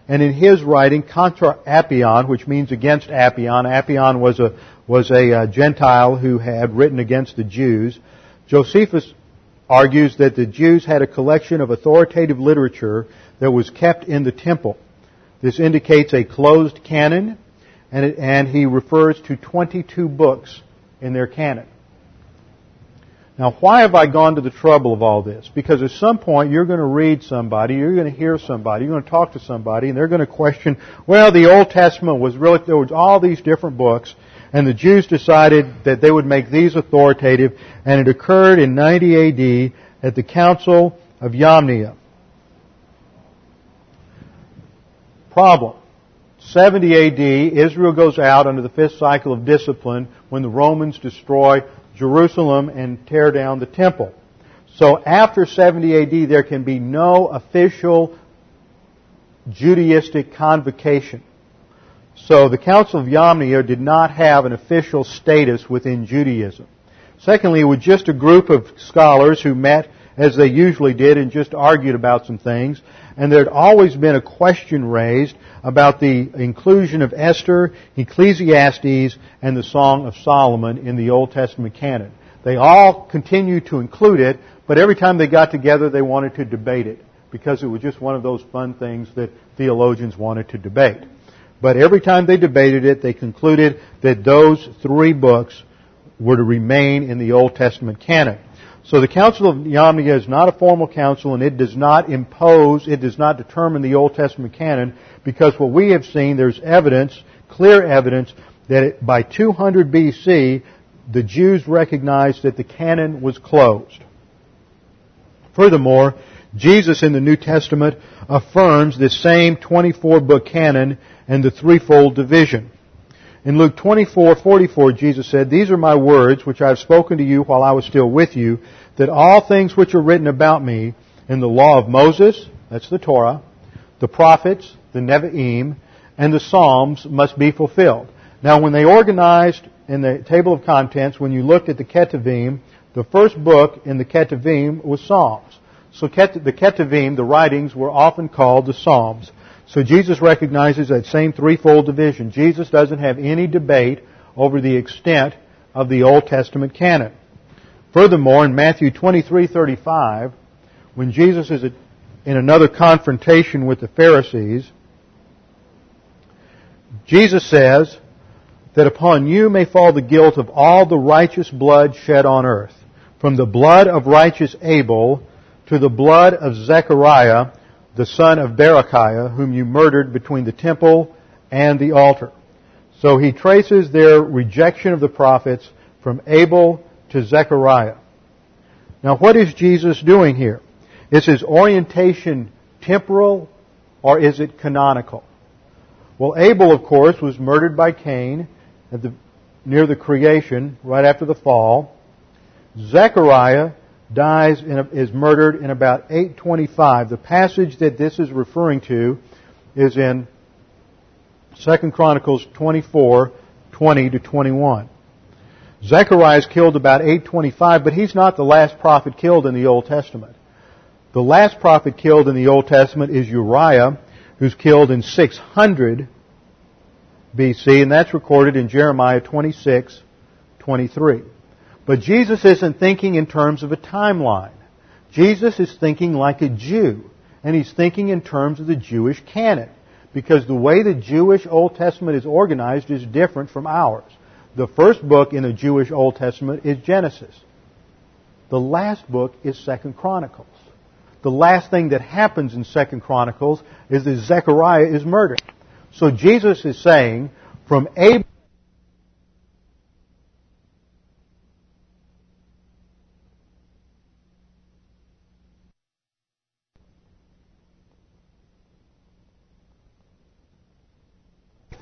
Speaker 1: And in his writing, Contra Apion, which means against Apion, Apion was a, was a uh, Gentile who had written against the Jews. Josephus argues that the Jews had a collection of authoritative literature that was kept in the temple. This indicates a closed canon, and, it, and he refers to 22 books in their canon. Now, why have I gone to the trouble of all this? Because at some point you're going to read somebody, you're going to hear somebody, you're going to talk to somebody, and they're going to question, well, the Old Testament was really, there was all these different books, and the Jews decided that they would make these authoritative, and it occurred in 90 AD at the Council of Yamnia. Problem. 70 AD, Israel goes out under the fifth cycle of discipline when the Romans destroy Jerusalem and tear down the temple. So after 70 AD, there can be no official Judaistic convocation. So the Council of Yamnia did not have an official status within Judaism. Secondly, it was just a group of scholars who met as they usually did and just argued about some things. And there had always been a question raised about the inclusion of Esther, Ecclesiastes, and the Song of Solomon in the Old Testament canon. They all continued to include it, but every time they got together they wanted to debate it because it was just one of those fun things that theologians wanted to debate. But every time they debated it, they concluded that those three books were to remain in the Old Testament canon. So the Council of Yamnia is not a formal council and it does not impose, it does not determine the Old Testament canon because what we have seen, there's evidence, clear evidence, that by 200 BC, the Jews recognized that the canon was closed. Furthermore, Jesus in the New Testament affirms this same 24 book canon and the threefold division. In Luke 24:44, Jesus said, These are my words which I have spoken to you while I was still with you, that all things which are written about me in the law of Moses, that's the Torah, the prophets, the Nevi'im, and the Psalms must be fulfilled. Now when they organized in the table of contents, when you looked at the Ketuvim, the first book in the Ketuvim was Psalms. So the Ketuvim, the writings, were often called the Psalms. So Jesus recognizes that same threefold division. Jesus doesn't have any debate over the extent of the Old Testament canon. Furthermore, in Matthew 23:35, when Jesus is in another confrontation with the Pharisees, Jesus says that upon you may fall the guilt of all the righteous blood shed on earth, from the blood of righteous Abel to the blood of Zechariah, the son of Berechiah, whom you murdered between the temple and the altar. So he traces their rejection of the prophets from Abel to Zechariah. Now what is Jesus doing here? Is his orientation temporal or is it canonical? Well, Abel, of course, was murdered by Cain the, near the creation, right after the fall. Zechariah dies a, is murdered in about 825. The passage that this is referring to is in 2 Chronicles 24, 20 to 21. Zechariah is killed about 825, but he's not the last prophet killed in the Old Testament. The last prophet killed in the Old Testament is Uriah, who's killed in 600 BC, and that's recorded in Jeremiah 26, 23. But Jesus isn't thinking in terms of a timeline. Jesus is thinking like a Jew, and he's thinking in terms of the Jewish canon. Because the way the Jewish Old Testament is organized is different from ours. The first book in the Jewish Old Testament is Genesis. The last book is Second Chronicles. The last thing that happens in Second Chronicles is that Zechariah is murdered. So Jesus is saying, from Abraham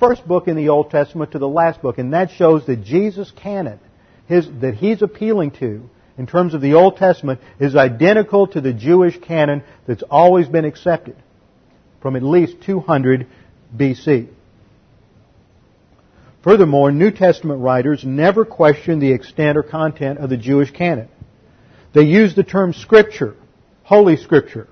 Speaker 1: first book in the Old Testament to the last book, and that shows that Jesus' canon, his, that he's appealing to in terms of the Old Testament, is identical to the Jewish canon that's always been accepted from at least 200 BC. Furthermore, New Testament writers never question the extent or content of the Jewish canon. They use the term Scripture, Holy Scripture,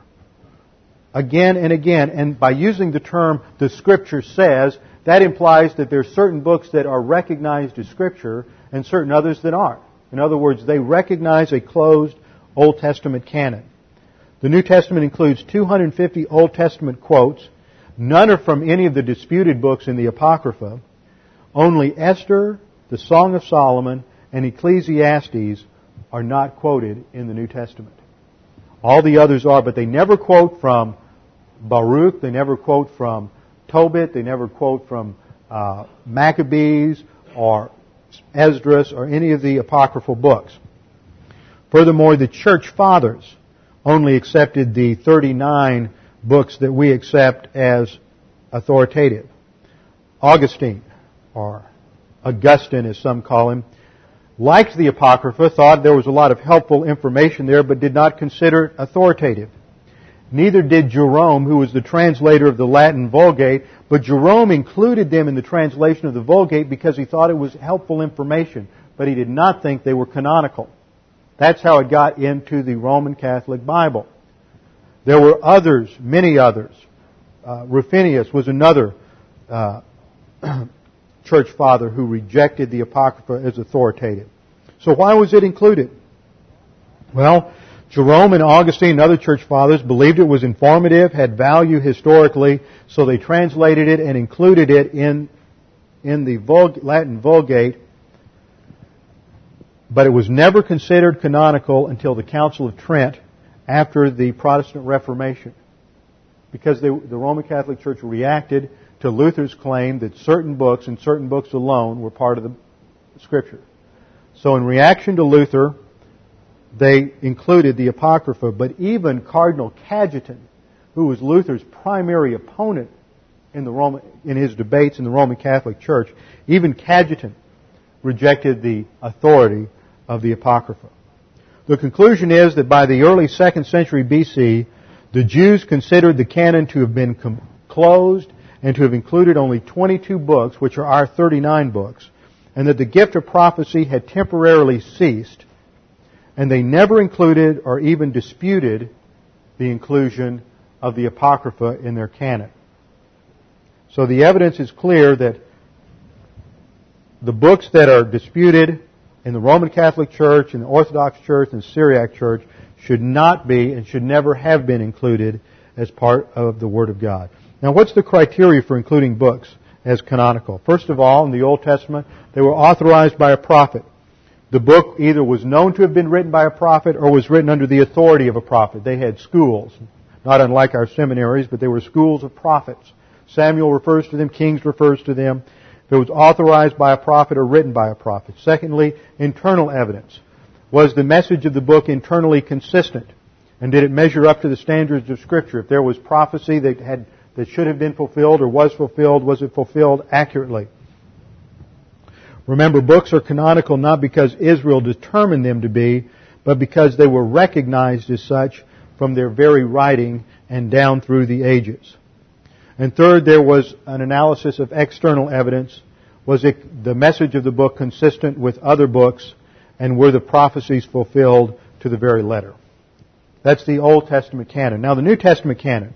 Speaker 1: again and again, and by using the term the Scripture says, that implies that there are certain books that are recognized as Scripture and certain others that aren't. In other words, they recognize a closed Old Testament canon. The New Testament includes 250 Old Testament quotes. None are from any of the disputed books in the Apocrypha. Only Esther, the Song of Solomon, and Ecclesiastes are not quoted in the New Testament. All the others are, but they never quote from Baruch, they never quote from Tobit. They never quote from uh, Maccabees or Esdras or any of the apocryphal books. Furthermore, the church fathers only accepted the 39 books that we accept as authoritative. Augustine, or Augustine as some call him, liked the Apocrypha, thought there was a lot of helpful information there, but did not consider it authoritative. Neither did Jerome, who was the translator of the Latin Vulgate, but Jerome included them in the translation of the Vulgate because he thought it was helpful information, but he did not think they were canonical. That's how it got into the Roman Catholic Bible. There were others, many others. Uh, Rufinus was another uh, (clears throat) church father who rejected the Apocrypha as authoritative. So why was it included? Well, Jerome and Augustine and other church fathers believed it was informative, had value historically, so they translated it and included it in, in the Latin Vulgate, but it was never considered canonical until the Council of Trent after the Protestant Reformation. Because they, the Roman Catholic Church reacted to Luther's claim that certain books and certain books alone were part of the Scripture. So in reaction to Luther, they included the Apocrypha, but even Cardinal Cajetan, who was Luther's primary opponent in, the Roman, in his debates in the Roman Catholic Church, even Cajetan rejected the authority of the Apocrypha. The conclusion is that by the early second century BC, the Jews considered the canon to have been com- closed and to have included only 22 books, which are our 39 books, and that the gift of prophecy had temporarily ceased and they never included or even disputed the inclusion of the Apocrypha in their canon. So the evidence is clear that the books that are disputed in the Roman Catholic Church, in the Orthodox Church, and the Syriac Church should not be and should never have been included as part of the Word of God. Now what's the criteria for including books as canonical? First of all, in the Old Testament, they were authorized by a prophet the book either was known to have been written by a prophet or was written under the authority of a prophet. They had schools, not unlike our seminaries, but they were schools of prophets. Samuel refers to them, Kings refers to them. It was authorized by a prophet or written by a prophet. Secondly, internal evidence. Was the message of the book internally consistent? And did it measure up to the standards of Scripture? If there was prophecy that had that should have been fulfilled or was fulfilled, was it fulfilled accurately? Remember, books are canonical not because Israel determined them to be, but because they were recognized as such from their very writing and down through the ages. And third, there was an analysis of external evidence. Was it the message of the book consistent with other books, and were the prophecies fulfilled to the very letter? That's the Old Testament canon. Now the New Testament canon.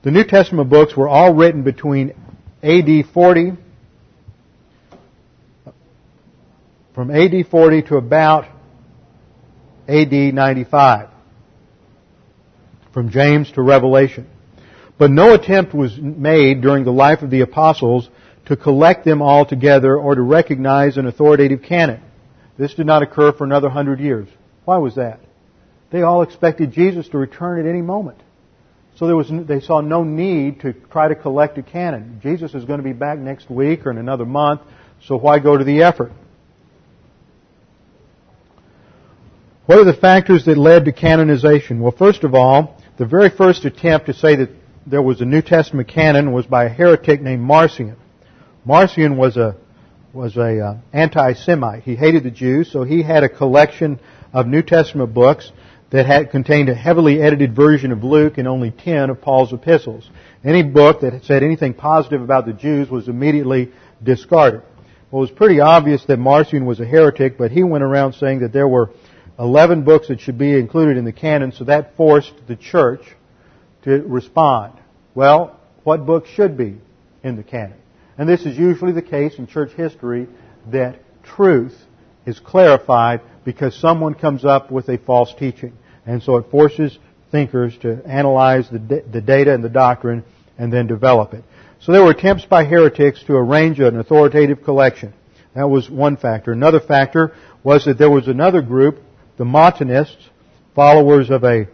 Speaker 1: The New Testament books were all written between AD 40 from AD 40 to about AD 95. From James to Revelation. But no attempt was made during the life of the apostles to collect them all together or to recognize an authoritative canon. This did not occur for another hundred years. Why was that? They all expected Jesus to return at any moment. So there was, they saw no need to try to collect a canon. Jesus is going to be back next week or in another month, so why go to the effort? What are the factors that led to canonization? Well, first of all, the very first attempt to say that there was a New Testament canon was by a heretic named Marcion. Marcion was a was a uh, anti-Semite. He hated the Jews, so he had a collection of New Testament books that had contained a heavily edited version of Luke and only 10 of Paul's epistles. Any book that said anything positive about the Jews was immediately discarded. Well, it was pretty obvious that Marcion was a heretic, but he went around saying that there were 11 books that should be included in the canon, so that forced the church to respond. Well, what books should be in the canon? And this is usually the case in church history that truth is clarified because someone comes up with a false teaching. And so it forces thinkers to analyze the, the data and the doctrine and then develop it. So there were attempts by heretics to arrange an authoritative collection. That was one factor. Another factor was that there was another group, the Montanists, followers of a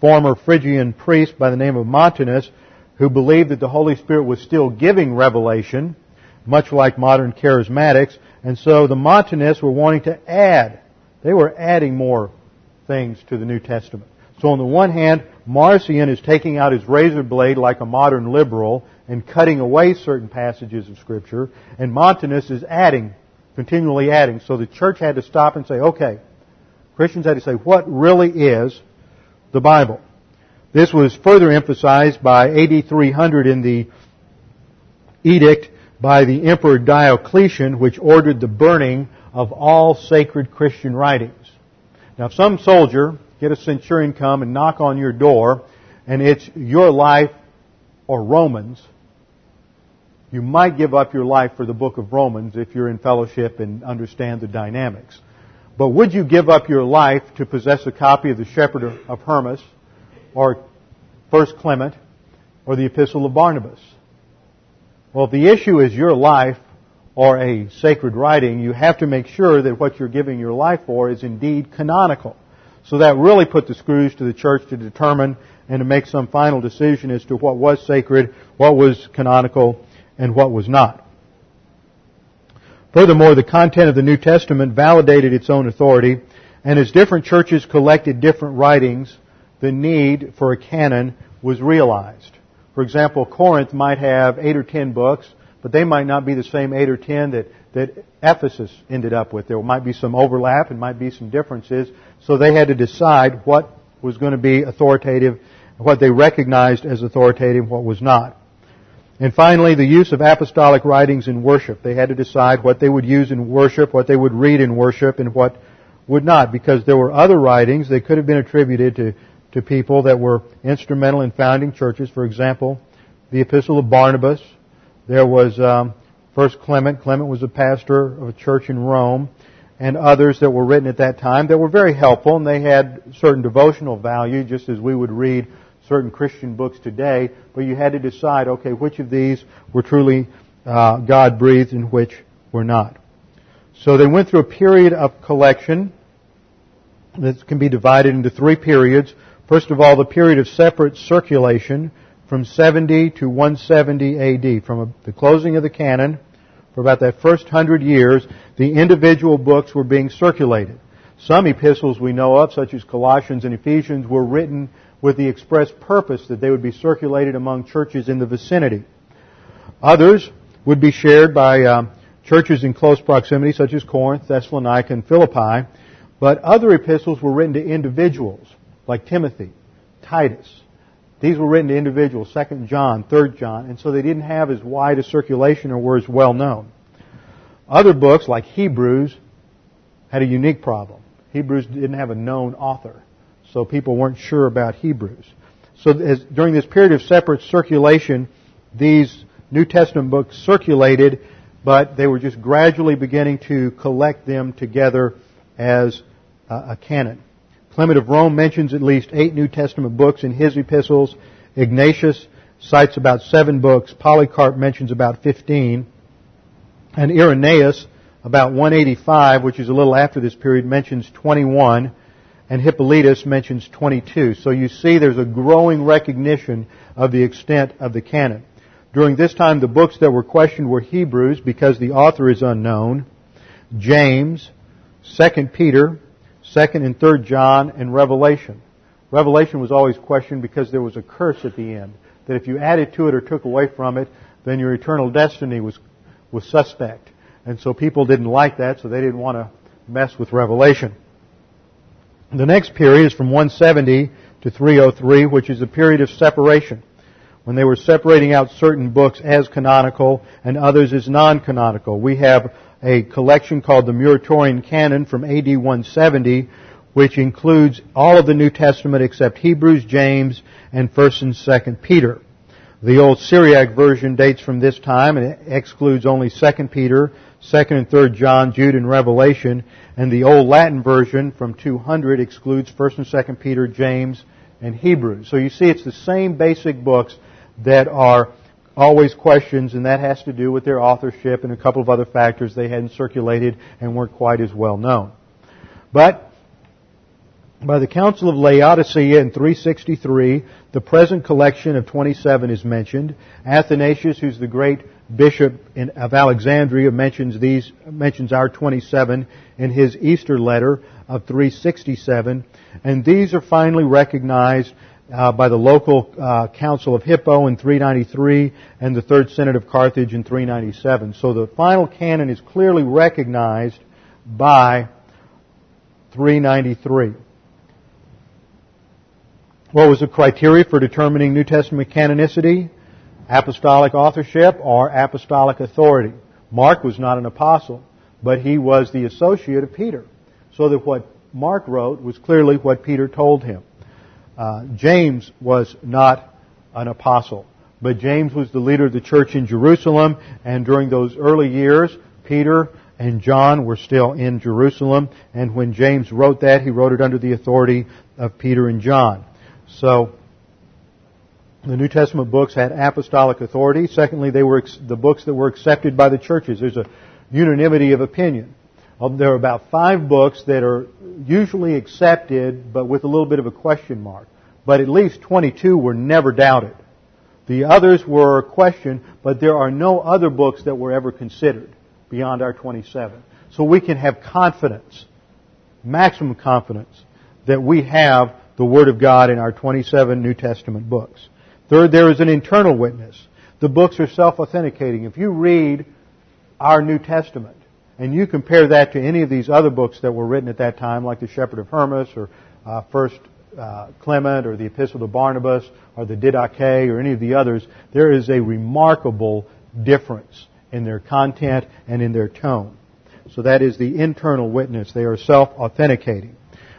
Speaker 1: former Phrygian priest by the name of Montanus, who believed that the Holy Spirit was still giving revelation, much like modern charismatics, and so the Montanists were wanting to add. They were adding more things to the New Testament. So on the one hand, Marcion is taking out his razor blade like a modern liberal and cutting away certain passages of Scripture, and Montanus is adding, continually adding. So the church had to stop and say, okay, Christians had to say, what really is the Bible? This was further emphasized by AD 300 in the edict by the Emperor Diocletian, which ordered the burning of all sacred Christian writings. Now, if some soldier get a centurion come and knock on your door, and it's your life or Romans, you might give up your life for the book of Romans if you're in fellowship and understand the dynamics. But would you give up your life to possess a copy of the Shepherd of Hermas or First Clement or the Epistle of Barnabas? Well, if the issue is your life or a sacred writing, you have to make sure that what you're giving your life for is indeed canonical. So that really put the screws to the church to determine and to make some final decision as to what was sacred, what was canonical, and what was not. Furthermore, the content of the New Testament validated its own authority, and as different churches collected different writings, the need for a canon was realized. For example, Corinth might have eight or ten books, but they might not be the same eight or ten that, that Ephesus ended up with. There might be some overlap and might be some differences. So they had to decide what was going to be authoritative, what they recognized as authoritative, what was not. And finally, the use of apostolic writings in worship. They had to decide what they would use in worship, what they would read in worship, and what would not, because there were other writings that could have been attributed to, to people that were instrumental in founding churches. For example, the Epistle of Barnabas, there was um, First Clement. Clement was a pastor of a church in Rome, and others that were written at that time that were very helpful, and they had certain devotional value, just as we would read certain Christian books today. But you had to decide, okay, which of these were truly uh, God breathed and which were not. So they went through a period of collection that can be divided into three periods. First of all, the period of separate circulation, from 70 to 170 AD, from the closing of the canon, for about that first hundred years, the individual books were being circulated. Some epistles we know of, such as Colossians and Ephesians, were written with the express purpose that they would be circulated among churches in the vicinity. Others would be shared by um, churches in close proximity, such as Corinth, Thessalonica, and Philippi. But other epistles were written to individuals, like Timothy, Titus. These were written to individuals, 2nd John, 3rd John, and so they didn't have as wide a circulation or were as well known. Other books, like Hebrews, had a unique problem. Hebrews didn't have a known author, so people weren't sure about Hebrews. So as, during this period of separate circulation, these New Testament books circulated but they were just gradually beginning to collect them together as a canon. Clement of Rome mentions at least eight New Testament books in his epistles. Ignatius cites about seven books. Polycarp mentions about 15. And Irenaeus, about 185, which is a little after this period, mentions 21. And Hippolytus mentions 22. So you see there's a growing recognition of the extent of the canon. During this time, the books that were questioned were Hebrews because the author is unknown, James, 2nd Peter, 2nd and 3rd John, and Revelation. Revelation was always questioned because there was a curse at the end. That if you added to it or took away from it, then your eternal destiny was, was suspect. And so people didn't like that, so they didn't want to mess with Revelation. The next period is from 170 to 303, which is a period of separation when they were separating out certain books as canonical and others as non-canonical. We have a collection called the Muratorian Canon from AD 170, which includes all of the New Testament except Hebrews, James, and 1st and 2nd Peter. The old Syriac version dates from this time and excludes only 2nd Peter, 2nd and 3rd John, Jude, and Revelation, and the old Latin version from 200 excludes 1st and 2nd Peter, James, and Hebrews. So you see it's the same basic books that are always questions, and that has to do with their authorship and a couple of other factors they hadn't circulated and weren't quite as well known. But by the Council of Laodicea in 363, the present collection of 27 is mentioned. Athanasius, who's the great bishop of Alexandria, mentions these mentions our 27 in his Easter letter of 367, and these are finally recognized uh, by the local uh, council of Hippo in 393 and the Third Synod of Carthage in 397. So the final canon is clearly recognized by 393. What was the criteria for determining New Testament canonicity? Apostolic authorship or apostolic authority. Mark was not an apostle, but he was the associate of Peter. So that what Mark wrote was clearly what Peter told him. Uh, James was not an apostle, but James was the leader of the church in Jerusalem, and during those early years, Peter and John were still in Jerusalem, and when James wrote that, he wrote it under the authority of Peter and John. So, the New Testament books had apostolic authority. Secondly, they were the books that were accepted by the churches. There's a unanimity of opinion. Um, there are about five books that are usually accepted, but with a little bit of a question mark. But at least 22 were never doubted. The others were questioned, but there are no other books that were ever considered beyond our 27. So we can have confidence, maximum confidence, that we have the Word of God in our 27 New Testament books. Third, there is an internal witness. The books are self-authenticating. If you read our New Testament, and you compare that to any of these other books that were written at that time, like the Shepherd of Hermas or uh, First uh, Clement or the Epistle to Barnabas or the Didache or any of the others, there is a remarkable difference in their content and in their tone. So that is the internal witness. They are self-authenticating.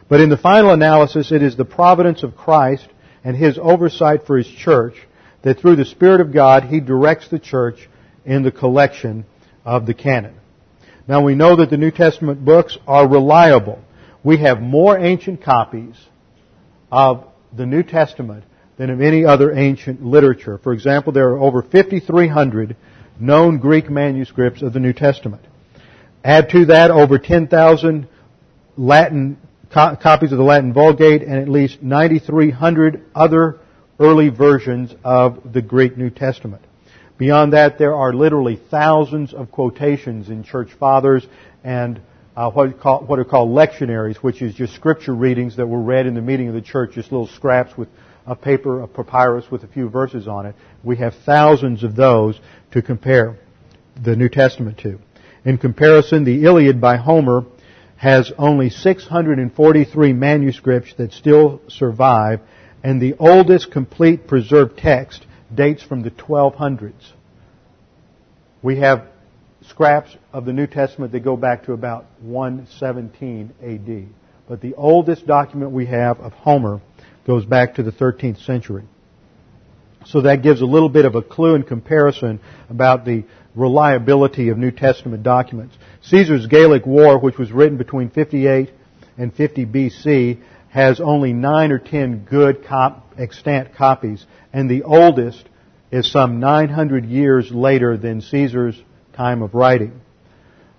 Speaker 1: But in the final analysis, it is the providence of Christ and His oversight for His church that through the Spirit of God, He directs the church in the collection of the canon. Now we know that the New Testament books are reliable. We have more ancient copies of the New Testament than of any other ancient literature. For example, there are over 5,300 known Greek manuscripts of the New Testament. Add to that over 10,000 Latin co- copies of the Latin Vulgate and at least 9,300 other early versions of the Greek New Testament. Beyond that, there are literally thousands of quotations in church fathers and uh, what, call, what, are called lectionaries, which is just scripture readings that were read in the meeting of the church, just little scraps with a paper, a papyrus with a few verses on it. We have thousands of those to compare the New Testament to. In comparison, the Iliad by Homer has only 643 manuscripts that still survive, and the oldest complete preserved text dates from the 1200s. We have scraps of the New Testament that go back to about 117 AD. But the oldest document we have of Homer goes back to the 13th century. So that gives a little bit of a clue in comparison about the reliability of New Testament documents. Caesar's Gallic War, which was written between 58 and 50 BC, has only nine or ten good cop, extant copies, and the oldest is some 900 years later than Caesar's time of writing.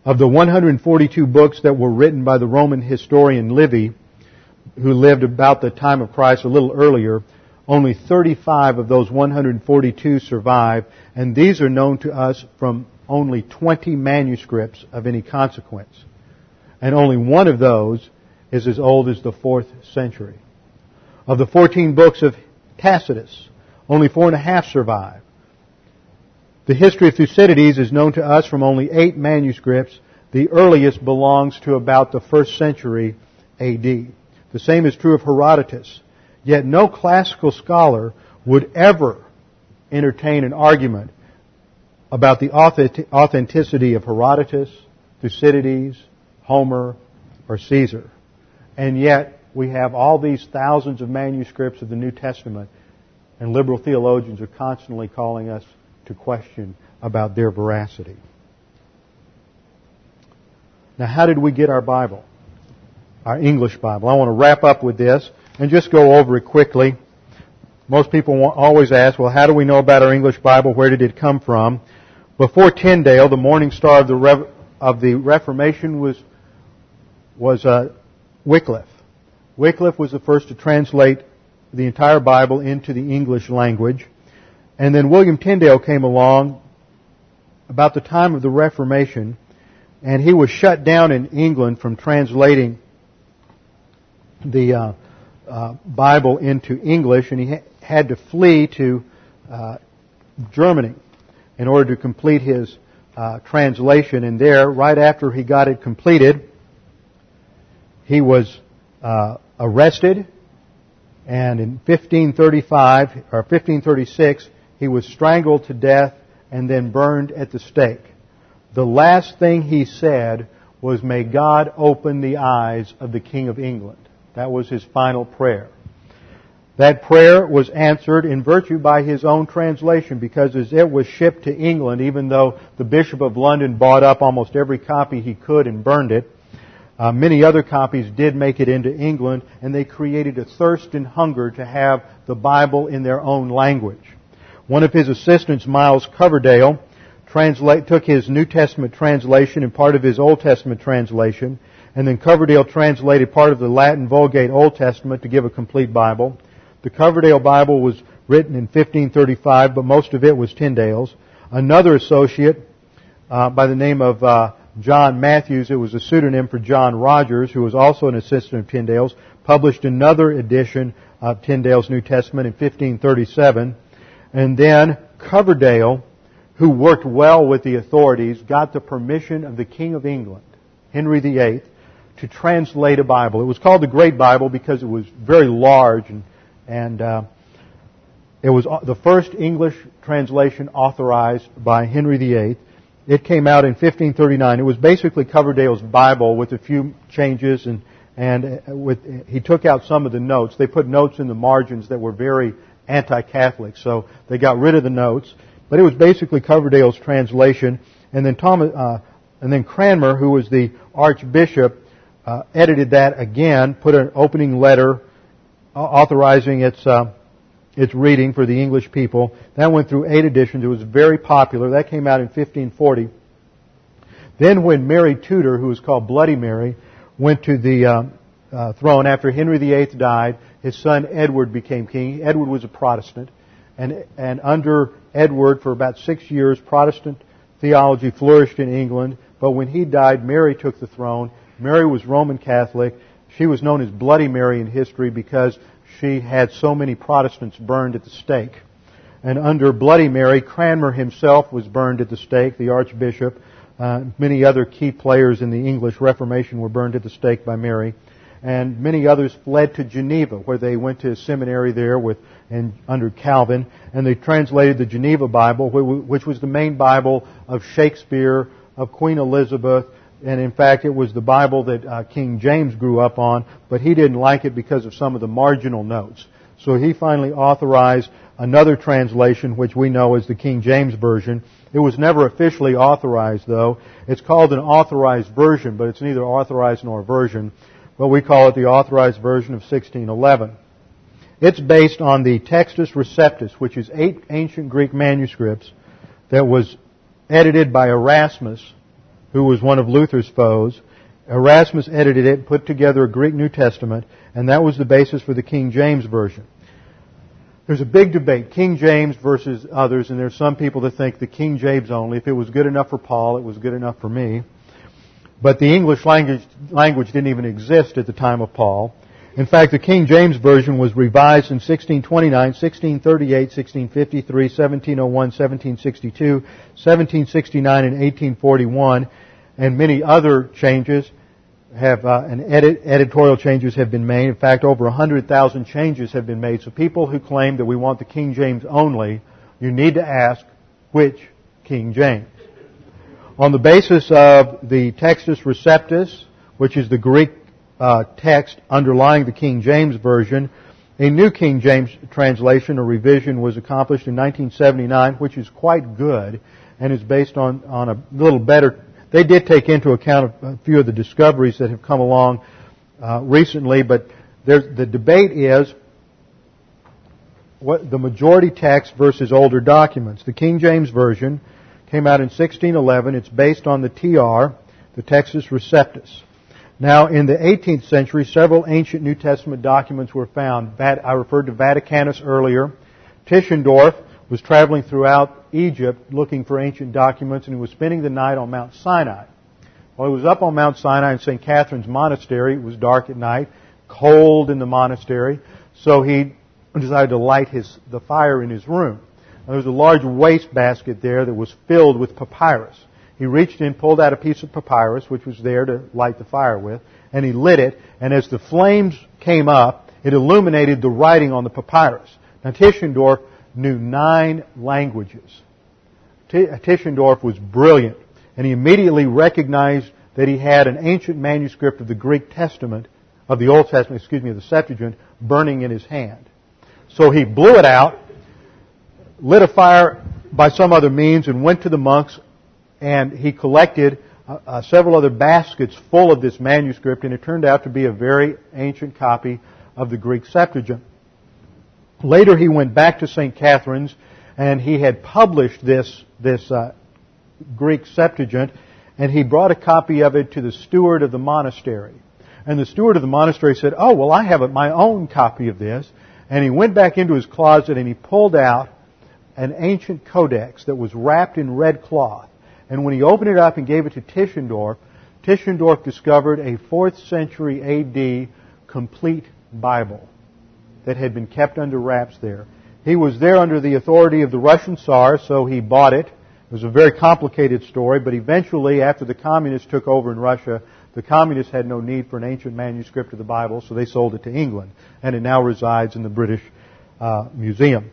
Speaker 1: Of the 142 books that were written by the Roman historian Livy, who lived about the time of Christ a little earlier, only 35 of those 142 survive, and these are known to us from only 20 manuscripts of any consequence. And only one of those is as old as the 4th century. Of the 14 books of Tacitus, only four and a half survive. The history of Thucydides is known to us from only eight manuscripts. The earliest belongs to about the first century AD. The same is true of Herodotus. Yet no classical scholar would ever entertain an argument about the authenticity of Herodotus, Thucydides, Homer, or Caesar. And yet, we have all these thousands of manuscripts of the New Testament, and liberal theologians are constantly calling us to question about their veracity. Now, how did we get our Bible? Our English Bible. I want to wrap up with this and just go over it quickly. Most people always ask, well, how do we know about our English Bible? Where did it come from? Before Tyndale, the morning star of the, Re- of the Reformation was, was uh, Wycliffe. Wycliffe was the first to translate the entire Bible into the English language. And then William Tyndale came along about the time of the Reformation, and he was shut down in England from translating the uh, uh, Bible into English, and he ha- had to flee to uh, Germany in order to complete his uh, translation. And there, right after he got it completed, he was uh, arrested, and in 1535 or 1536 he was strangled to death and then burned at the stake. The last thing he said was, May God open the eyes of the King of England. That was his final prayer. That prayer was answered in virtue by his own translation because as it was shipped to England, even though the Bishop of London bought up almost every copy he could and burned it, uh, many other copies did make it into England, and they created a thirst and hunger to have the Bible in their own language. One of his assistants, Miles Coverdale, took his New Testament translation and part of his Old Testament translation, and then Coverdale translated part of the Latin Vulgate Old Testament to give a complete Bible. The Coverdale Bible was written in 1535, but most of it was Tyndale's. Another associate uh, by the name of uh, John Matthews, it was a pseudonym for John Rogers, who was also an assistant of Tyndale's, published another edition of Tyndale's New Testament in 1537. And then Coverdale, who worked well with the authorities, got the permission of the King of England, Henry VIII, to translate a Bible. It was called the Great Bible because it was very large and, and uh, it was the first English translation authorized by Henry VIII. It came out in 1539. It was basically Coverdale's Bible with a few changes and and with, he took out some of the notes. They put notes in the margins that were very anti-Catholic. So they got rid of the notes, but it was basically Coverdale's translation. And then Thomas, uh, and then Cranmer, who was the Archbishop, uh, edited that again, put an opening letter authorizing its uh, its reading for the English people. That went through eight editions. It was very popular. That came out in 1540. Then when Mary Tudor, who was called Bloody Mary, went to the uh, uh, throne after Henry VIII died, his son Edward became king. Edward was a Protestant. And, and under Edward, for about six years, Protestant theology flourished in England. But when he died, Mary took the throne. Mary was Roman Catholic. She was known as Bloody Mary in history because she had so many Protestants burned at the stake. And under Bloody Mary, Cranmer himself was burned at the stake, the Archbishop. Uh, many other key players in the English Reformation were burned at the stake by Mary. And many others fled to Geneva, where they went to a seminary there with, and under Calvin, and they translated the Geneva Bible, which was the main Bible of Shakespeare, of Queen Elizabeth, and in fact it was the Bible that uh, King James grew up on, but he didn't like it because of some of the marginal notes. So he finally authorized another translation, which we know as the King James Version. It was never officially authorized, though. It's called an authorized version, but it's neither authorized nor version. But we call it the authorized version of 1611. It's based on the Textus Receptus, which is eight ancient Greek manuscripts that was edited by Erasmus who was one of Luther's foes. Erasmus edited it, put together a Greek New Testament, and that was the basis for the King James Version. There's a big debate, King James versus others, and there's some people that think the King James only. If it was good enough for Paul, it was good enough for me. But the English language, language didn't even exist at the time of Paul. In fact, the King James Version was revised in 1629, 1638, 1653, 1701, 1762, 1769, and 1841, and many other changes have, uh, and edit, editorial changes have been made. In fact, over 100,000 changes have been made. So people who claim that we want the King James only, you need to ask which King James. On the basis of the Textus Receptus, which is the Greek uh, text underlying the King James Version. A New King James translation or revision was accomplished in 1979, which is quite good and is based on, on a little better. They did take into account a few of the discoveries that have come along uh, recently, but the debate is what the majority text versus older documents. The King James Version came out in 1611. It's based on the TR, the Textus Receptus. Now, in the 18th century, several ancient New Testament documents were found. I referred to Vaticanus earlier. Tischendorf was traveling throughout Egypt looking for ancient documents, and he was spending the night on Mount Sinai. While he was up on Mount Sinai in St. Catherine's Monastery, it was dark at night, cold in the monastery, so he decided to light his, the fire in his room. Now, there was a large waste basket there that was filled with papyrus. He reached in, pulled out a piece of papyrus, which was there to light the fire with, and he lit it, and as the flames came up, it illuminated the writing on the papyrus. Now Tischendorf knew nine languages. Uh, Tischendorf was brilliant, and he immediately recognized that he had an ancient manuscript of the Greek Testament, of the Old Testament, excuse me, of the Septuagint, burning in his hand. So he blew it out, lit a fire by some other means, and went to the monks and he collected uh, uh, several other baskets full of this manuscript, and it turned out to be a very ancient copy of the Greek Septuagint. Later, he went back to St. Catherine's, and he had published this this uh, Greek Septuagint, and he brought a copy of it to the steward of the monastery. And the steward of the monastery said, "Oh, well, I have my own copy of this." And he went back into his closet and he pulled out an ancient codex that was wrapped in red cloth. And when he opened it up and gave it to Tischendorf, Tischendorf discovered a 4th century AD complete Bible that had been kept under wraps there. He was there under the authority of the Russian Tsar, so he bought it. It was a very complicated story, but eventually, after the communists took over in Russia, the communists had no need for an ancient manuscript of the Bible, so they sold it to England, and it now resides in the British uh, Museum.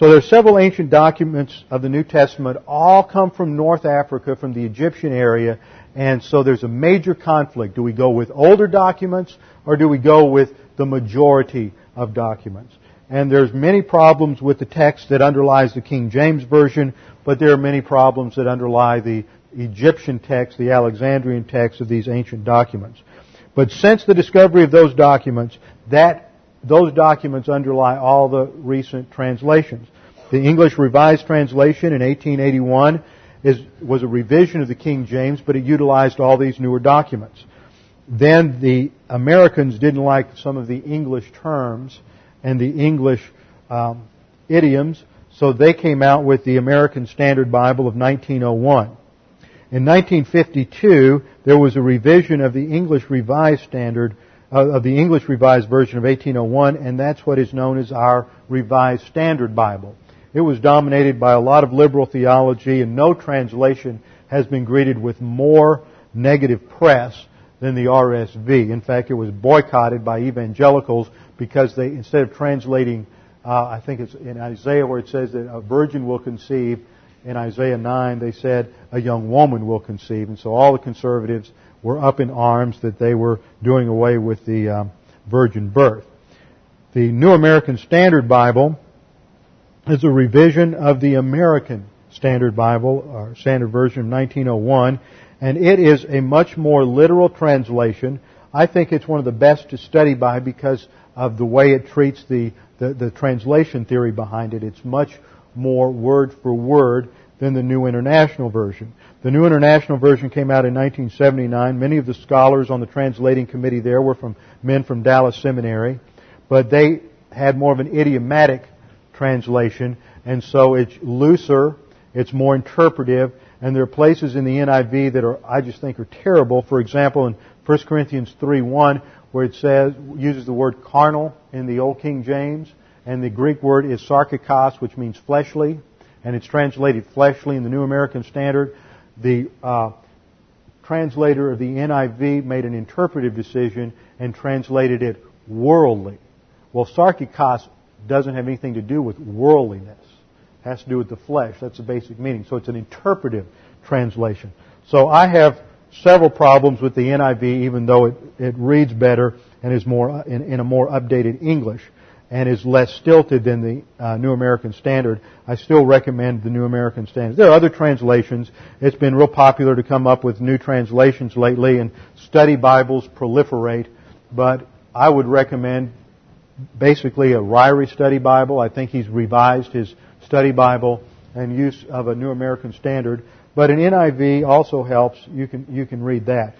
Speaker 1: So there are several ancient documents of the New Testament, all come from North Africa, from the Egyptian area, and so there's a major conflict. Do we go with older documents or do we go with the majority of documents? And there's many problems with the text that underlies the King James Version, but there are many problems that underlie the Egyptian text, the Alexandrian text of these ancient documents. But since the discovery of those documents, that those documents underlie all the recent translations. The English Revised Translation in 1881 is, was a revision of the King James, but it utilized all these newer documents. Then the Americans didn't like some of the English terms and the English um, idioms, so they came out with the American Standard Bible of 1901. In 1952, there was a revision of the English Revised Standard, of the English Revised Version of 1801, and that's what is known as our Revised Standard Bible. It was dominated by a lot of liberal theology, and no translation has been greeted with more negative press than the RSV. In fact, it was boycotted by evangelicals because they, instead of translating, uh, I think it's in Isaiah where it says that a virgin will conceive, in Isaiah 9 they said a young woman will conceive. And so all the conservatives were up in arms that they were doing away with the um, virgin birth. The New American Standard Bible is a revision of the American Standard Bible, or Standard Version of 1901, and it is a much more literal translation. I think it's one of the best to study by because of the way it treats the, the, the translation theory behind it. It's much more word for word than the New International Version. The New International Version came out in 1979. Many of the scholars on the translating committee there were from men from Dallas Seminary, but they had more of an idiomatic translation, and so it's looser, it's more interpretive, and there are places in the NIV that are, I just think are terrible. For example, in 1 Corinthians 3.1, where it says, uses the word carnal in the Old King James, and the Greek word is sarkikos, which means fleshly, and it's translated fleshly in the New American Standard. The uh, translator of the NIV made an interpretive decision and translated it worldly. Well, sarkikos doesn't have anything to do with worldliness It has to do with the flesh. That's the basic meaning. So it's an interpretive translation. So I have several problems with the NIV, even though it, it reads better and is more in, in a more updated English and is less stilted than the uh, New American Standard. I still recommend the New American Standard. There are other translations. It's been real popular to come up with new translations lately, and study Bibles proliferate. But I would recommend basically a Ryrie Study Bible. I think he's revised his Study Bible and use of a New American Standard. But an NIV also helps. You can, you can read that.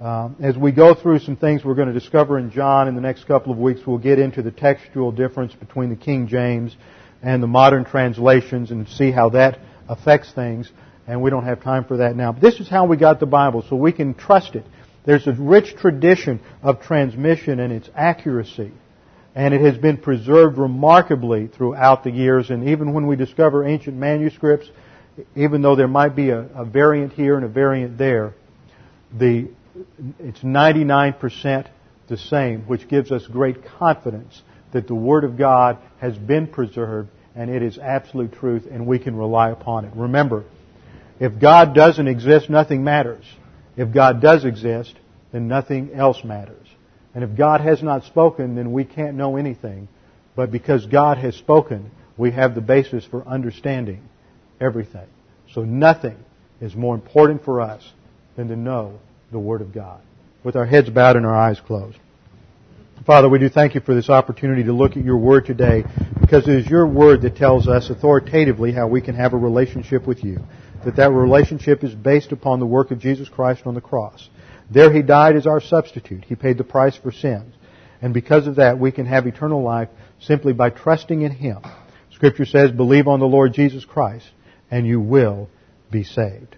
Speaker 1: Um, as we go through some things we're going to discover in John in the next couple of weeks, we'll get into the textual difference between the King James and the modern translations and see how that affects things. And we don't have time for that now. But this is how we got the Bible, so we can trust it. There's a rich tradition of transmission and its accuracy and it has been preserved remarkably throughout the years. And even when we discover ancient manuscripts, even though there might be a, a variant here and a variant there, the, it's 99% the same, which gives us great confidence that the Word of God has been preserved and it is absolute truth and we can rely upon it. Remember, if God doesn't exist, nothing matters. If God does exist, then nothing else matters. And if God has not spoken, then we can't know anything. But because God has spoken, we have the basis for understanding everything. So nothing is more important for us than to know the Word of God. With our heads bowed and our eyes closed. Father, we do thank you for this opportunity to look at your Word today because it is your Word that tells us authoritatively how we can have a relationship with you. That that relationship is based upon the work of Jesus Christ on the cross. There he died as our substitute. He paid the price for sins. And because of that, we can have eternal life simply by trusting in him. Scripture says, believe on the Lord Jesus Christ and you will be saved.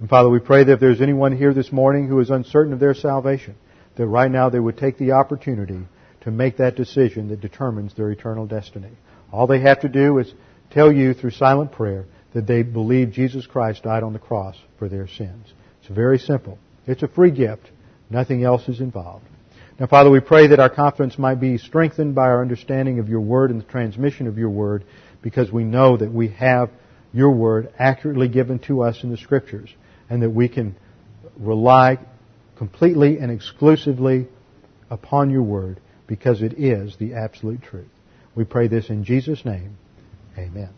Speaker 1: And Father, we pray that if there's anyone here this morning who is uncertain of their salvation, that right now they would take the opportunity to make that decision that determines their eternal destiny. All they have to do is tell you through silent prayer that they believe Jesus Christ died on the cross for their sins. It's very simple. It's a free gift. Nothing else is involved. Now, Father, we pray that our confidence might be strengthened by our understanding of your word and the transmission of your word because we know that we have your word accurately given to us in the scriptures and that we can rely completely and exclusively upon your word because it is the absolute truth. We pray this in Jesus' name. Amen.